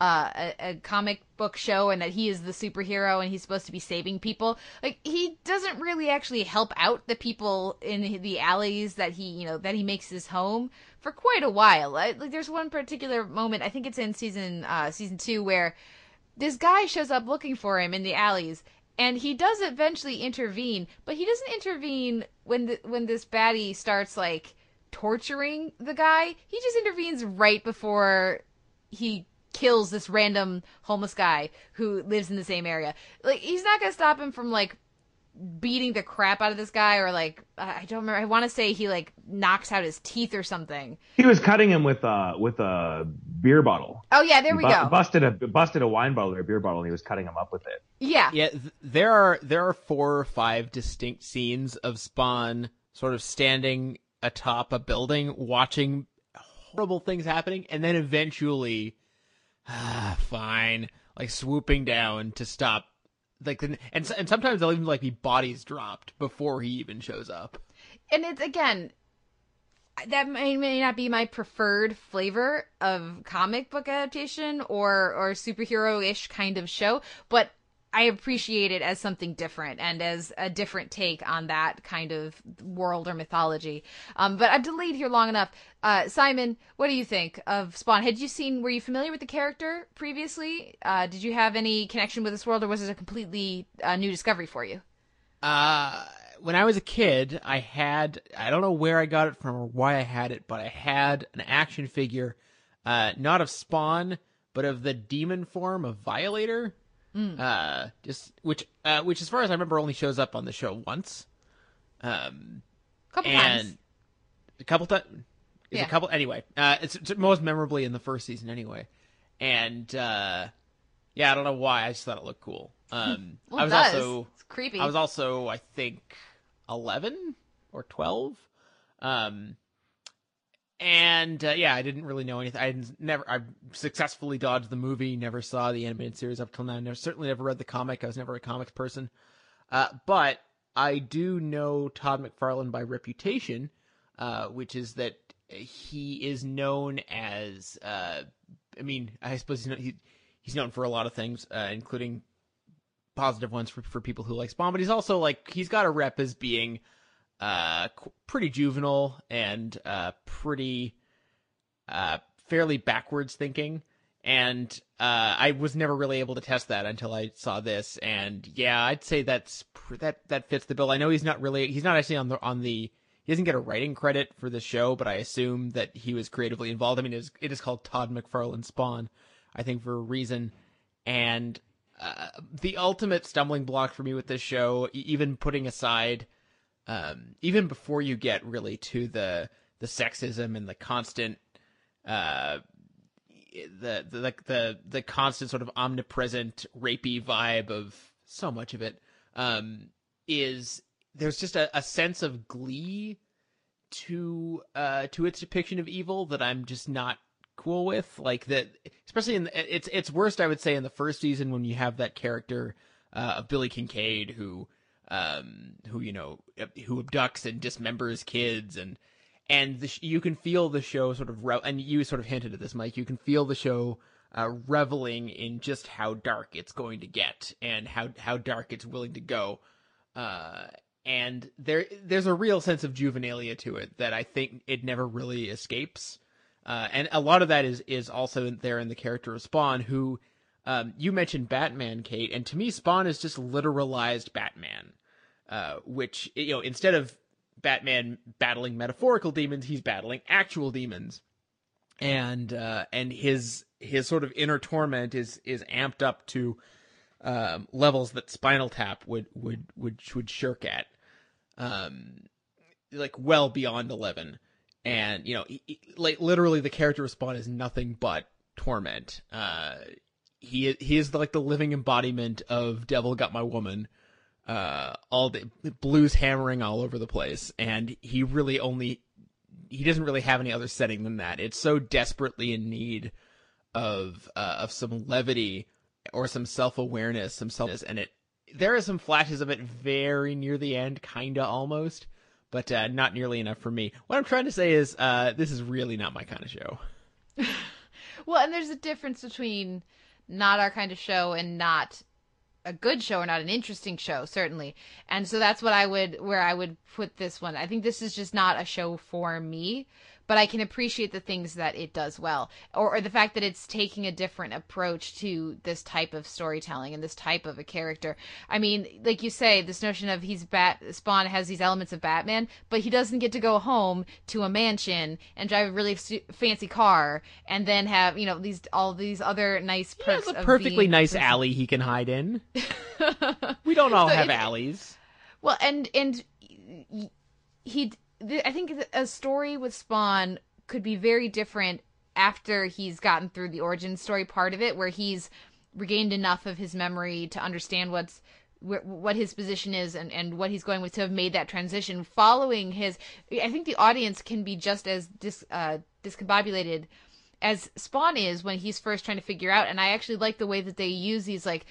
uh, a, a comic book show and that he is the superhero and he's supposed to be saving people. Like he doesn't really actually help out the people in the alleys that he you know that he makes his home for quite a while. Like, there's one particular moment I think it's in season uh, season two where this guy shows up looking for him in the alleys and he does eventually intervene but he doesn't intervene when the, when this baddie starts like torturing the guy. He just intervenes right before he kills this random homeless guy who lives in the same area. Like he's not gonna stop him from like beating the crap out of this guy or like i don't remember i want to say he like knocks out his teeth or something He was cutting him with a with a beer bottle. oh yeah there we bu- go Busted a busted a wine bottle or a beer bottle, and he was cutting him up with it. yeah Yeah, th- there are there are four or five distinct scenes of Spawn sort of standing atop a building, watching horrible things happening, and then eventually, ah, fine, like swooping down to stop. Like, and and sometimes they'll even like be bodies dropped before he even shows up. and it's again that may, may not be my preferred flavor of comic book adaptation or or superhero-ish kind of show but I appreciate it as something different and as a different take on that kind of world or mythology. Um, but I've delayed here long enough. Uh, Simon, what do you think of Spawn? Had you seen? Were you familiar with the character previously? Uh, did you have any connection with this world, or was it a completely uh, new discovery for you? Uh, when I was a kid, I had I don't know where I got it from or why I had it, but I had an action figure, uh, not of Spawn, but of the demon form of Violator. Mm. Uh, just which uh, which as far as I remember only shows up on the show once. Um, couple and times. A couple times. Yeah. a couple anyway. Uh, it's, it's most memorably in the first season anyway, and uh, yeah, I don't know why. I just thought it looked cool. Um, Well, I was does. also It's creepy. I was also I think eleven or twelve. Um, and uh, yeah, I didn't really know anything. I never, I successfully dodged the movie. Never saw the animated series up till now. Never, certainly never read the comic. I was never a comics person. Uh, but I do know Todd McFarlane by reputation, uh, which is that he is known as. Uh, I mean, I suppose he's known, he, he's known for a lot of things, uh, including positive ones for, for people who like Spawn. But he's also like he's got a rep as being uh pretty juvenile and uh pretty uh fairly backwards thinking. And uh I was never really able to test that until I saw this. And yeah I'd say that's that that fits the bill. I know he's not really he's not actually on the on the he doesn't get a writing credit for the show but I assume that he was creatively involved. I mean it is, it is called Todd McFarlane Spawn I think for a reason. And uh, the ultimate stumbling block for me with this show even putting aside um, even before you get really to the the sexism and the constant uh, the the the the constant sort of omnipresent rapey vibe of so much of it um, is there's just a, a sense of glee to uh to its depiction of evil that I'm just not cool with. Like that especially in the, it's it's worst I would say in the first season when you have that character uh, of Billy Kincaid who um who you know who abducts and dismembers kids and and the you can feel the show sort of re- and you sort of hinted at this Mike you can feel the show uh, reveling in just how dark it's going to get and how how dark it's willing to go. Uh and there there's a real sense of juvenilia to it that I think it never really escapes. Uh, and a lot of that is is also there in the character of Spawn who um, you mentioned Batman, Kate, and to me, Spawn is just literalized Batman, uh, which you know instead of Batman battling metaphorical demons, he's battling actual demons, and uh, and his his sort of inner torment is is amped up to um, levels that Spinal Tap would would would would shirk at, um, like well beyond eleven, and you know, he- he- like literally the character Spawn is nothing but torment. Uh, he he is like the living embodiment of "Devil Got My Woman." Uh, all the blues hammering all over the place, and he really only he doesn't really have any other setting than that. It's so desperately in need of uh, of some levity or some self awareness, some self, and it there are some flashes of it very near the end, kinda almost, but uh, not nearly enough for me. What I'm trying to say is, uh, this is really not my kind of show. Well, and there's a difference between not our kind of show and not a good show or not an interesting show, certainly. And so that's what I would where I would put this one. I think this is just not a show for me, but I can appreciate the things that it does well, or, or the fact that it's taking a different approach to this type of storytelling and this type of a character. I mean, like you say, this notion of he's Bat Spawn has these elements of Batman, but he doesn't get to go home to a mansion and drive a really su- fancy car and then have you know these all these other nice perks. It's a of perfectly nice this- alley he can hide in. we don't all So have alleys. Well, and and he, th- I think a story with Spawn could be very different after he's gotten through the origin story part of it, where he's regained enough of his memory to understand what's what his position is and, and what he's going with to have made that transition following his i think the audience can be just as dis, uh, discombobulated as spawn is when he's first trying to figure out and i actually like the way that they use these like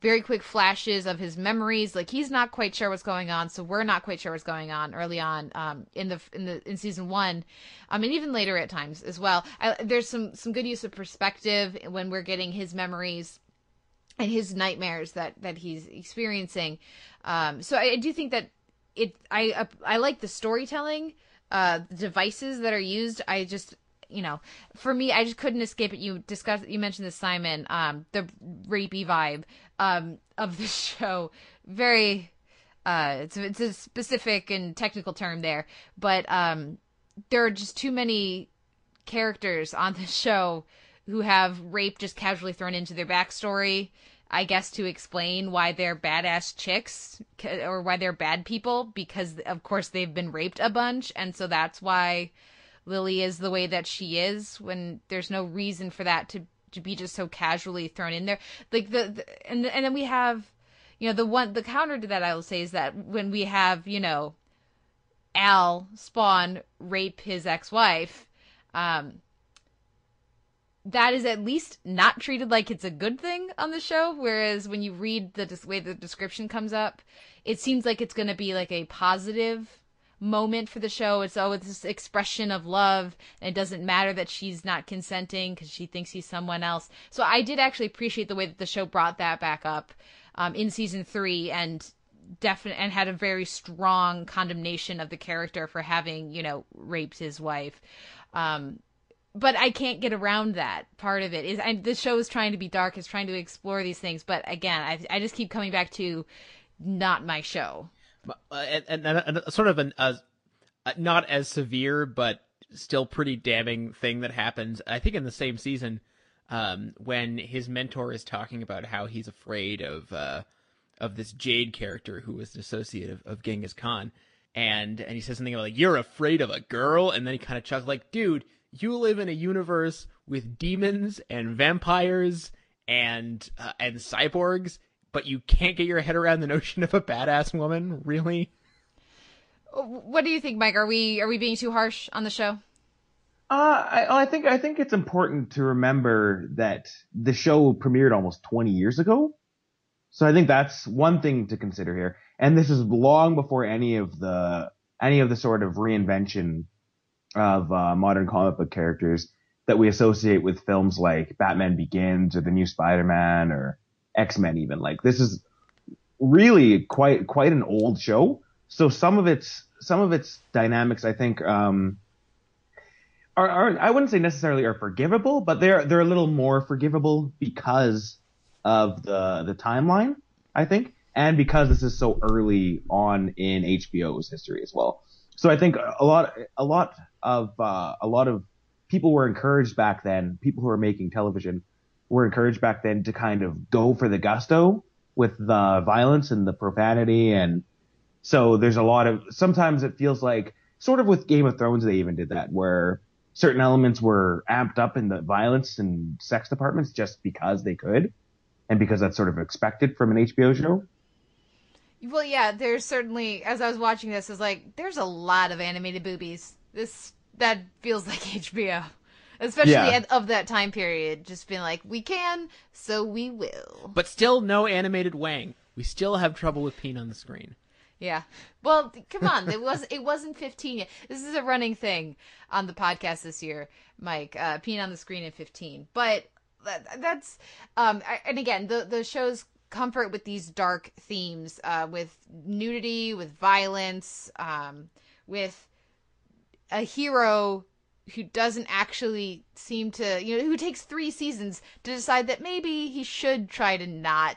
very quick flashes of his memories. Like he's not quite sure what's going on, so we're not quite sure what's going on early on um, in the in the in season one, um, and even later at times as well. I, there's some some good use of perspective when we're getting his memories and his nightmares that that he's experiencing. Um, so I, I do think that it I I like the storytelling, uh, the devices that are used. I just you know, for me, I just couldn't escape it. You discussed, you mentioned the Simon, um, the rapey vibe, um, of the show. Very, uh, it's, it's a specific and technical term there, but, um, there are just too many characters on the show who have rape just casually thrown into their backstory. I guess to explain why they're badass chicks or why they're bad people because of course they've been raped a bunch and so that's why Lily is the way that she is when there's no reason for that to to be just so casually thrown in there. Like the, the and and then we have you know the one the counter to that I will say is that when we have, you know, Al Spawn rape his ex-wife, um that is at least not treated like it's a good thing on the show whereas when you read the way the description comes up it seems like it's going to be like a positive moment for the show. It's it's this expression of love, and it doesn't matter that she's not consenting because she thinks he's someone else. So I did actually appreciate the way that the show brought that back up um, in season three, and definite and had a very strong condemnation of the character for having you know raped his wife. Um, but I can't get around that part of it. Is I, the show is trying to be dark, is trying to explore these things, but again, I I just keep coming back to not my show. And, and, and, sort of an not as severe but still pretty damning thing that happens. I think in the same season, um, when his mentor is talking about how he's afraid of uh, of this Jade character who was an associate of, of Genghis Khan, and and he says something about like you're afraid of a girl, and then he kind of chuckles like, dude, you live in a universe with demons and vampires and uh, and cyborgs but you can't get your head around the notion of a badass woman, really? What do you think, Mike? Are we are we being too harsh on the show? Uh, I, I think I think it's important to remember that the show premiered almost 20 years ago, so I think that's one thing to consider here. And this is long before any of the any of the sort of reinvention of uh, modern comic book characters that we associate with films like Batman Begins or the new Spider-Man or X Men even. Like this is really quite quite an old show. So some of its some of its dynamics, I think, um, are, are I wouldn't say necessarily are forgivable, but they're they're a little more forgivable because of the the timeline, I think, and because this is so early on in HBO's history as well. So I think a lot a lot of uh, a lot of people were encouraged back then, people who are making television were encouraged back then to kind of go for the gusto with the violence and the profanity. And so there's a lot of, sometimes it feels like, sort of with Game of Thrones, they even did that, where certain elements were amped up in the violence and sex departments just because they could. And because that's sort of expected from an HBO show. Well, yeah, there's certainly, as I was watching this, is like, there's a lot of animated boobies. This, that feels like HBO especially yeah. at, of that time period. Just being like, we can, so we will. But still, no animated Wang. We still have trouble with peen on the screen. Yeah. Well, come on. It was it wasn't 15 yet. This is a running thing on the podcast this year, Mike. Uh, peen on the screen at 15. But that, that's um and again, the the show's comfort with these dark themes uh with nudity, with violence, um with a hero who doesn't actually seem to, you know, who takes three seasons to decide that maybe he should try to not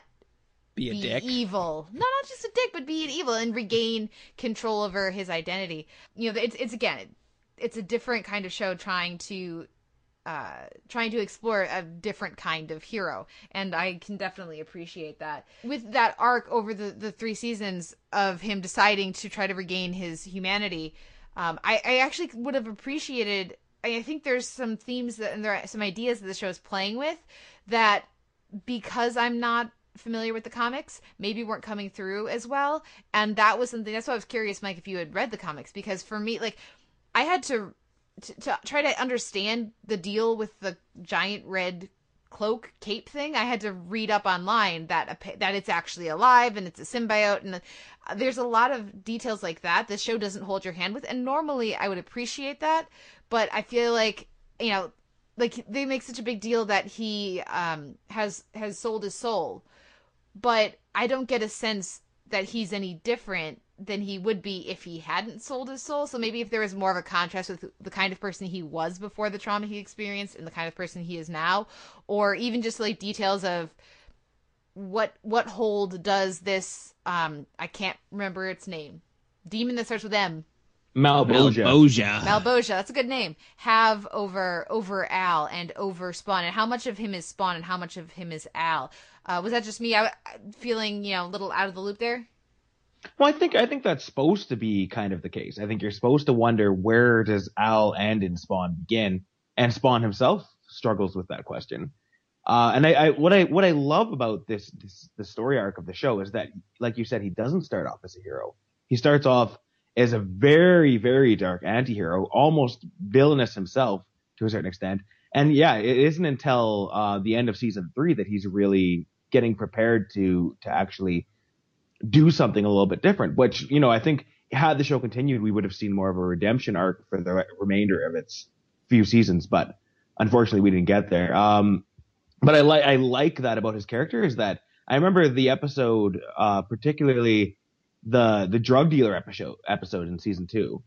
be a be dick. evil. No, not just a dick, but be an evil and regain control over his identity. You know, it's it's again, it's a different kind of show trying to uh trying to explore a different kind of hero and i can definitely appreciate that with that arc over the the three seasons of him deciding to try to regain his humanity um i i actually would have appreciated I think there's some themes that and there are some ideas that the show is playing with that because I'm not familiar with the comics maybe weren't coming through as well. And that was something that's why I was curious Mike if you had read the comics. Because for me like I had to to, to try to understand the deal with the giant red cloak cape thing. I had to read up online that that it's actually alive and it's a symbiote. And uh, there's a lot of details like that. The show doesn't hold your hand with. And normally i would appreciate that but I feel like you know, like they make such a big deal that he um has has sold his soul but I don't get a sense that he's any different than he would be if he hadn't sold his soul. So maybe if there was more of a contrast with the kind of person he was before the trauma he experienced and the kind of person he is now, or even just like details of what what hold does this um I can't remember its name. Demon that starts with M. Malebolgia. Malebolgia, that's a good name. Have over over Al and over Spawn, and how much of him is Spawn and how much of him is Al? Uh, was that just me? I, feeling you know a little out of the loop there. Well, I think I think that's supposed to be kind of the case. I think you're supposed to wonder where does Al end in Spawn begin, and Spawn himself struggles with that question. Uh, and I, I, what I what I love about this, this the story arc of the show is that, like you said, he doesn't start off as a hero. He starts off as a very very dark anti-hero, almost villainous himself to a certain extent. And yeah, it isn't until uh, the end of season three that he's really getting prepared to to actually do something a little bit different. Which you know, I think had the show continued, we would have seen more of a redemption arc for the remainder of its few seasons. But unfortunately, we didn't get there. Um, but I like I like that about his character is that I remember the episode, uh, particularly the the drug dealer episode episode in season two,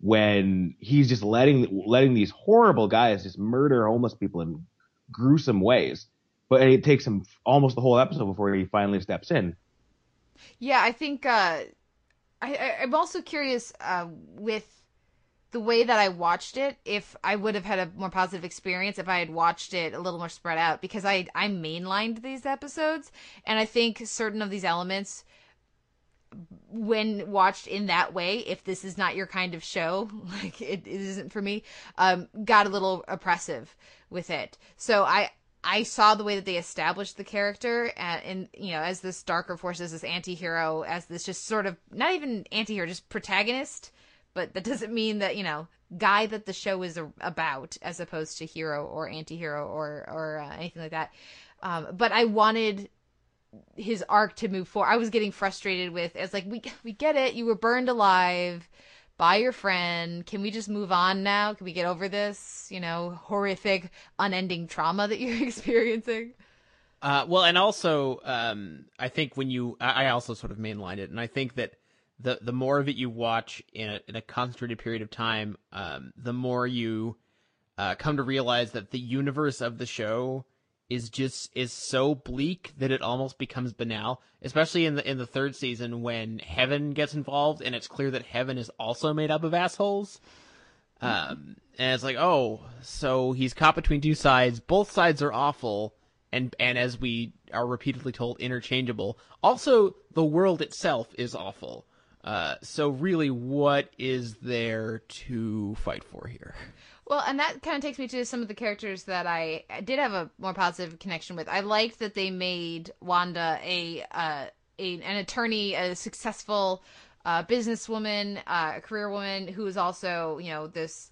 when he's just letting letting these horrible guys just murder homeless people in gruesome ways. But it takes him almost the whole episode before he finally steps in. Yeah, I think uh, I, I'm also curious uh, with the way that I watched it, if I would have had a more positive experience if I had watched it a little more spread out, because I I mainlined these episodes, and I think certain of these elements, when watched in that way, if this is not your kind of show, like it, it isn't for me, um, got a little oppressive with it. So I I saw the way that they established the character and, and you know as this darker force, as this anti-hero, as this just sort of not even anti-hero, just protagonist. But that doesn't mean that you know guy that the show is about, as opposed to hero or anti-hero or or uh, anything like that. Um, but I wanted his arc to move forward. I was getting frustrated with it's like we we get it. You were burned alive by your friend. Can we just move on now? Can we get over this, you know, horrific, unending trauma that you're experiencing? Uh, well, and also, um, I think when you, I also sort of mainlined it, and I think that the the more of it you watch in a, in a concentrated period of time, um, the more you uh, come to realize that the universe of the show is just is so bleak that it almost becomes banal especially in the in the third season when heaven gets involved and it's clear that heaven is also made up of assholes. Um and it's like oh so he's caught between two sides. Both sides are awful and and as we are repeatedly told interchangeable. Also the world itself is awful. Uh so really what is there to fight for here well, and that kind of takes me to some of the characters that I, did have a more positive connection with. I liked that they made Wanda a, uh, a an attorney, a successful uh, businesswoman, uh, a career woman who is also, you know, this.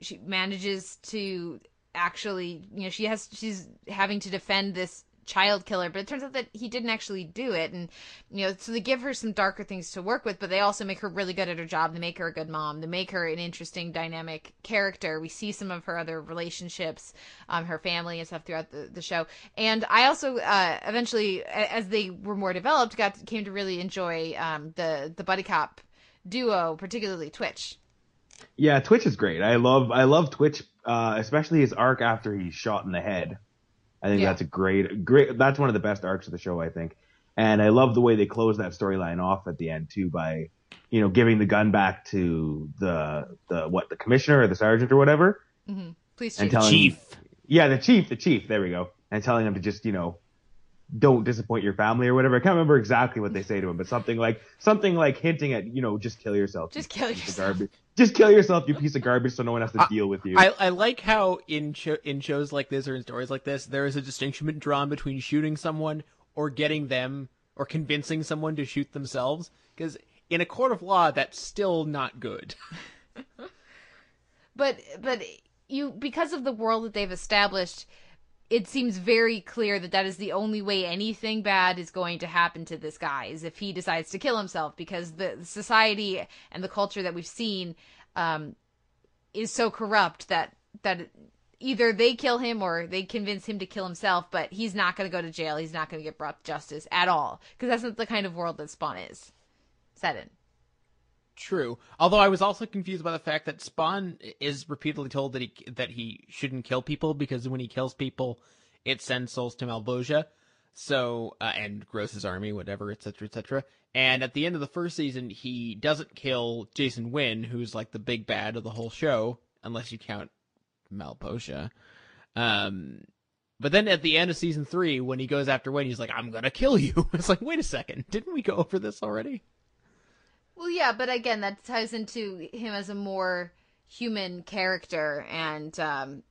She manages to actually, you know, she has she's having to defend this child killer, but it turns out that he didn't actually do it. And, you know, so they give her some darker things to work with, but they also make her really good at her job. They make her a good mom. They make her an interesting, dynamic character. We see some of her other relationships, um, her family and stuff throughout the, the show. And I also, uh, eventually, as they were more developed, got came to really enjoy, um, the, the buddy cop duo, particularly Twitch. Yeah, Twitch is great. I love, I love Twitch, uh, especially his arc after he's shot in the head. I think yeah. that's a great, great. That's one of the best arcs of the show, I think. And I love the way they close that storyline off at the end too by, you know, giving the gun back to the the what the commissioner or the sergeant or whatever. Mm-hmm. Please, and telling, chief. Yeah, the chief, the chief. There we go. And telling him to just, you know, don't disappoint your family or whatever. I can't remember exactly what they say to him, but something like something like hinting at, you know, just kill yourself. Just kill yourself. Just kill yourself, you piece of garbage, so no one has to deal with you. I, I like how in cho- in shows like this or in stories like this, there is a distinction drawn between shooting someone or getting them or convincing someone to shoot themselves. Because in a court of law, that's still not good. but but you because of the world that they've established it seems very clear that that is the only way anything bad is going to happen to this guy is if he decides to kill himself because the society and the culture that we've seen um, is so corrupt that that either they kill him or they convince him to kill himself, but he's not going to go to jail. He's not going to get brought to justice at all because that's not the kind of world that Spawn is set in. True. Although I was also confused by the fact that Spawn is repeatedly told that he that he shouldn't kill people because when he kills people, it sends souls to Malebolgia. So uh, and Gross's army, whatever, etc., etc. And at the end of the first season, he doesn't kill Jason Wynn, who's like the big bad of the whole show, unless you count Malebolgia. Um, but then at the end of season three, when he goes after Wynn, he's like, "I'm gonna kill you." It's like, wait a second, didn't we go over this already? Well, yeah, but again, that ties into him as a more human character, and um,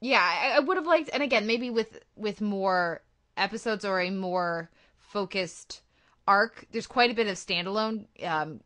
yeah, I, I would have liked, and again, maybe with with more episodes or a more focused arc. There's quite a bit of standalone. Um,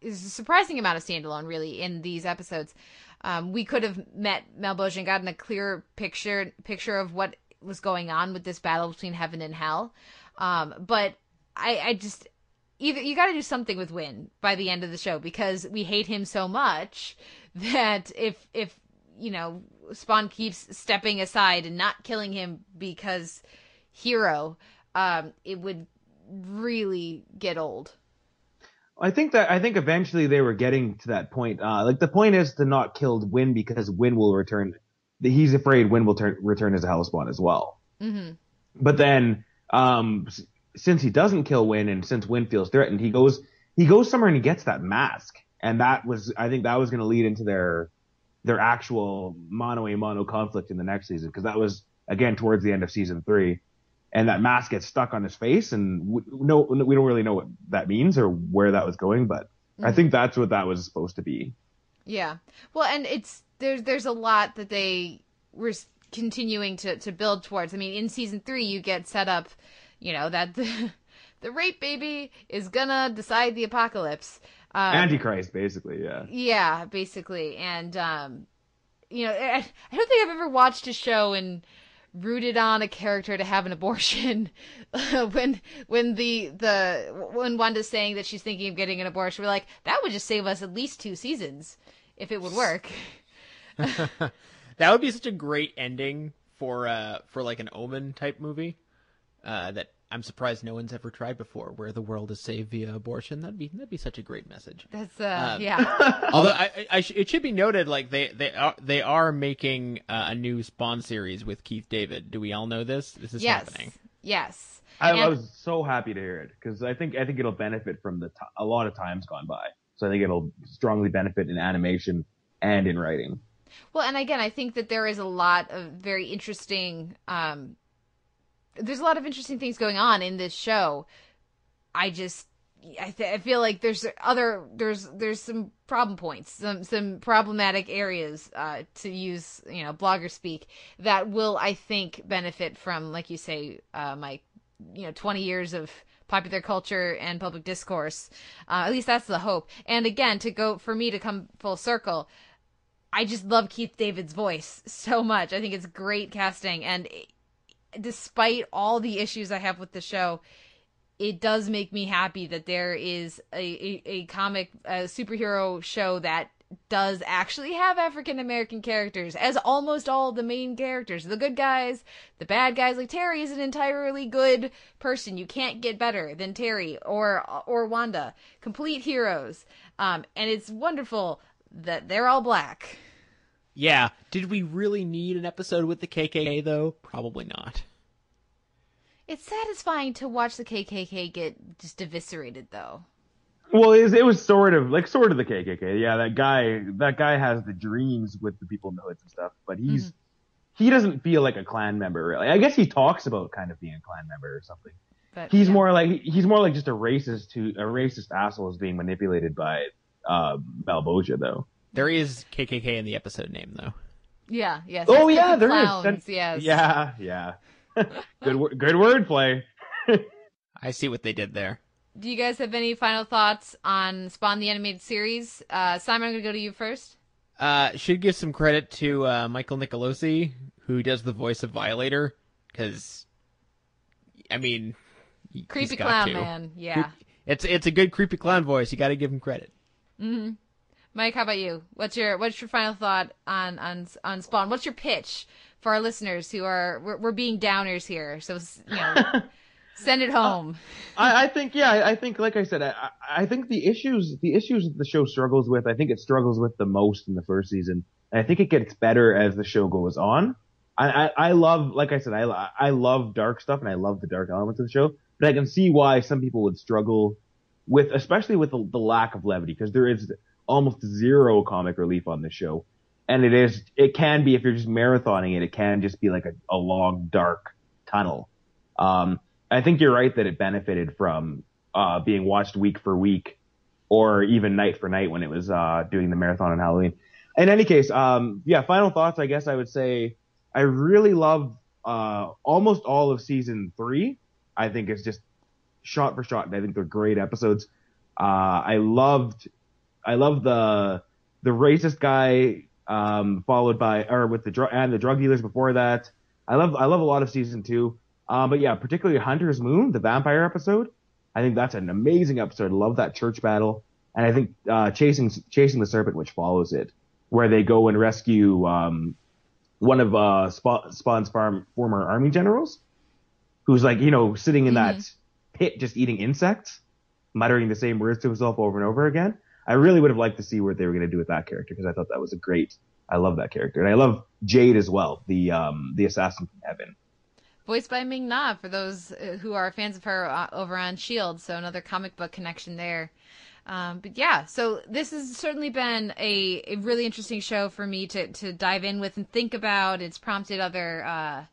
there's a surprising amount of standalone, really, in these episodes. Um, we could have met Malebolgia and gotten a clearer picture picture of what was going on with this battle between heaven and hell. Um, but I, I just either you got to do something with Wynn by the end of the show because we hate him so much that if if you know Spawn keeps stepping aside and not killing him because hero, um, it would really get old. I think that I think eventually they were getting to that point. Uh, like the point is to not kill Wynn because Wynn will return. He's afraid Wynn will turn, return as a Hellspawn as well. Mm-hmm. But then, um, since he doesn't kill Wynn and since Wynn feels threatened, he goes he goes somewhere and he gets that mask. And that was I think that was going to lead into their their actual mono a mono conflict in the next season because that was again towards the end of season three. And that mask gets stuck on his face, and we, no, we don't really know what that means or where that was going, but I Mhm. think that's what that was supposed to be. Yeah. Well, and it's there's there's a lot that they were continuing to to build towards. I mean, in season 3 you get set up, you know, that the the rape baby is gonna decide the apocalypse. Um, Antichrist, basically, yeah. yeah, basically. And um you know, I, I don't think I've ever watched a show and rooted on a character to have an abortion when when the the when Wanda's saying that she's thinking of getting an abortion we're like that would just save us at least two seasons if it would work that would be such a great ending for uh for like an Omen type movie. Uh, that I'm surprised no one's ever tried before, where the world is saved via abortion. That'd be that'd be such a great message. That's uh Um, yeah. Although I, I, I sh- it should be noted, like they they are they are making uh, a new Spawn series with Keith David. Do we all know this? This is yes. happening. Yes. I, I was so happy to hear it because I think I think it'll benefit from the t- a lot of times gone by. So I think it'll strongly benefit in animation and in writing. Well, and again, I think that there is a lot of very interesting. Um, there's a lot of interesting things going on in this show. I just, I, th- I feel like there's other, there's, there's some problem points, some, some problematic areas, uh, to use, you know, blogger speak that will, I think, benefit from, like you say, uh, my, you know, 20 years of popular culture and public discourse. Uh, at least that's the hope. And again, to go, for me to come full circle, I just love Keith David's voice so much. I think it's great casting, and despite all the issues I have with the show, it does make me happy that there is a a, a comic a superhero show that does actually have African American characters as almost all the main characters. The good guys, the bad guys. Like Terry is an entirely good person. You can't get better than Terry or or Wanda. Complete heroes. Um, and it's wonderful that they're all black. Yeah. Did we really need an episode with the KKK though? Probably not. It's satisfying to watch the KKK get just eviscerated, though. Well, it was, it was sort of like sort of the KKK. Yeah, that guy that guy has the dreams with the people in the hoods and stuff, but he's he doesn't feel like a Klan member. Really. I guess he talks about kind of being a Klan member or something. But He's yeah. more like he's more like just a racist to a racist asshole is being manipulated by uh, Malebolgia though. There is KKK in the episode name though. Yeah, yes. Oh it's yeah, like there is. clowns, That- Yes. Yeah, yeah. good good wordplay. I see what they did there. Do you guys have any final thoughts on Spawn the animated series? Uh, Simon, I'm gonna go to you first. Uh, should give some credit to uh, Michael Nicolosi, who does the voice of Violator, because, I mean, he- Creepy he's got clown to. man. Yeah. It's it's a good creepy clown voice. You got to give him credit. hmm Mike, how about you? What's your what's your final thought on on on Spawn? What's your pitch for our listeners who are we're, we're being downers here? So you know, send it home. Uh, I, I think yeah, I, I think like I said, I, I think the issues the issues that the show struggles with, I think it struggles with the most in the first season, and I think it gets better as the show goes on. I, I, I love, like I said, I I love dark stuff and I love the dark elements of the show, but I can see why some people would struggle with, especially with the, the lack of levity, because there is almost zero comic relief on this show. And it is, it can be, if you're just marathoning it, it can just be like a, a long, dark tunnel. Um, I think you're right that it benefited from, uh, being watched week for week or even night for night when it was, uh, doing the marathon on Halloween. In any case, um, yeah, final thoughts, I guess I would say, I really love, uh, almost all of season three. I think it's just shot for shot. And I think they're great episodes. Uh, I loved I love the the racist guy um, followed by or with the drug and the drug dealers before that. I love I love a lot of season two. Um, but yeah, particularly Hunter's Moon, the vampire episode. I think that's an amazing episode. I love that church battle, and I think uh, chasing chasing the serpent, which follows it, where they go and rescue um, one of uh, Spawn's farm former army generals, who's like you know sitting in mm-hmm. that pit just eating insects, muttering the same words to himself over and over again. I really would have liked to see what they were going to do with that character because I thought that was a great. I love that character, and I love Jade as well, the um the assassin from heaven. Voiced by Ming Na for those uh, who are fans of her uh, over on Shield, so another comic book connection there. Um, but yeah, so this has certainly been a, a really interesting show for me to, to dive in with and think about. It's prompted other uh,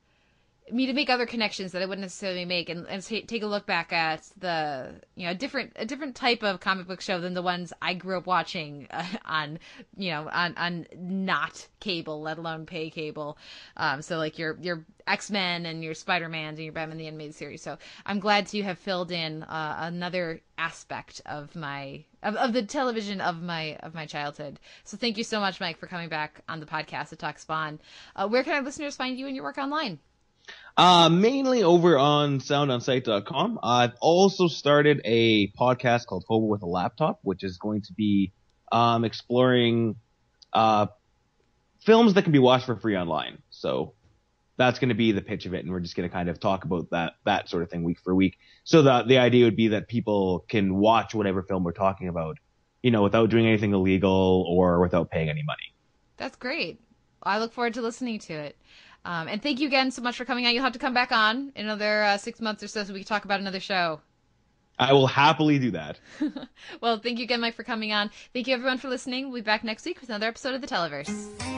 me to make other connections that I wouldn't necessarily make, and, and t- take a look back at the you know a different a different type of comic book show than the ones I grew up watching uh, on you know on on not cable, let alone pay cable. Um, so like your your X Men and your Spider Mans and your Batman the Animated Series. So I'm glad to you have filled in uh, another aspect of my of, of the television of my of my childhood. So thank you so much, Mike, for coming back on the podcast to talk Spawn. Uh, where can our listeners find you and your work online? Uh, mainly over on soundonsight.com. I've also started a podcast called Hobo with a Laptop, which is going to be, um, exploring, uh, films that can be watched for free online. So that's going to be the pitch of it. And we're just going to kind of talk about that, that sort of thing week for week. So the, the idea would be that people can watch whatever film we're talking about, you know, without doing anything illegal or without paying any money. That's great. I look forward to listening to it. Um, and thank you again so much for coming out. You'll have to come back on in another uh, six months or so so we can talk about another show. I will happily do that. well, thank you again, Mike, for coming on. Thank you, everyone, for listening. We'll be back next week with another episode of The Televerse.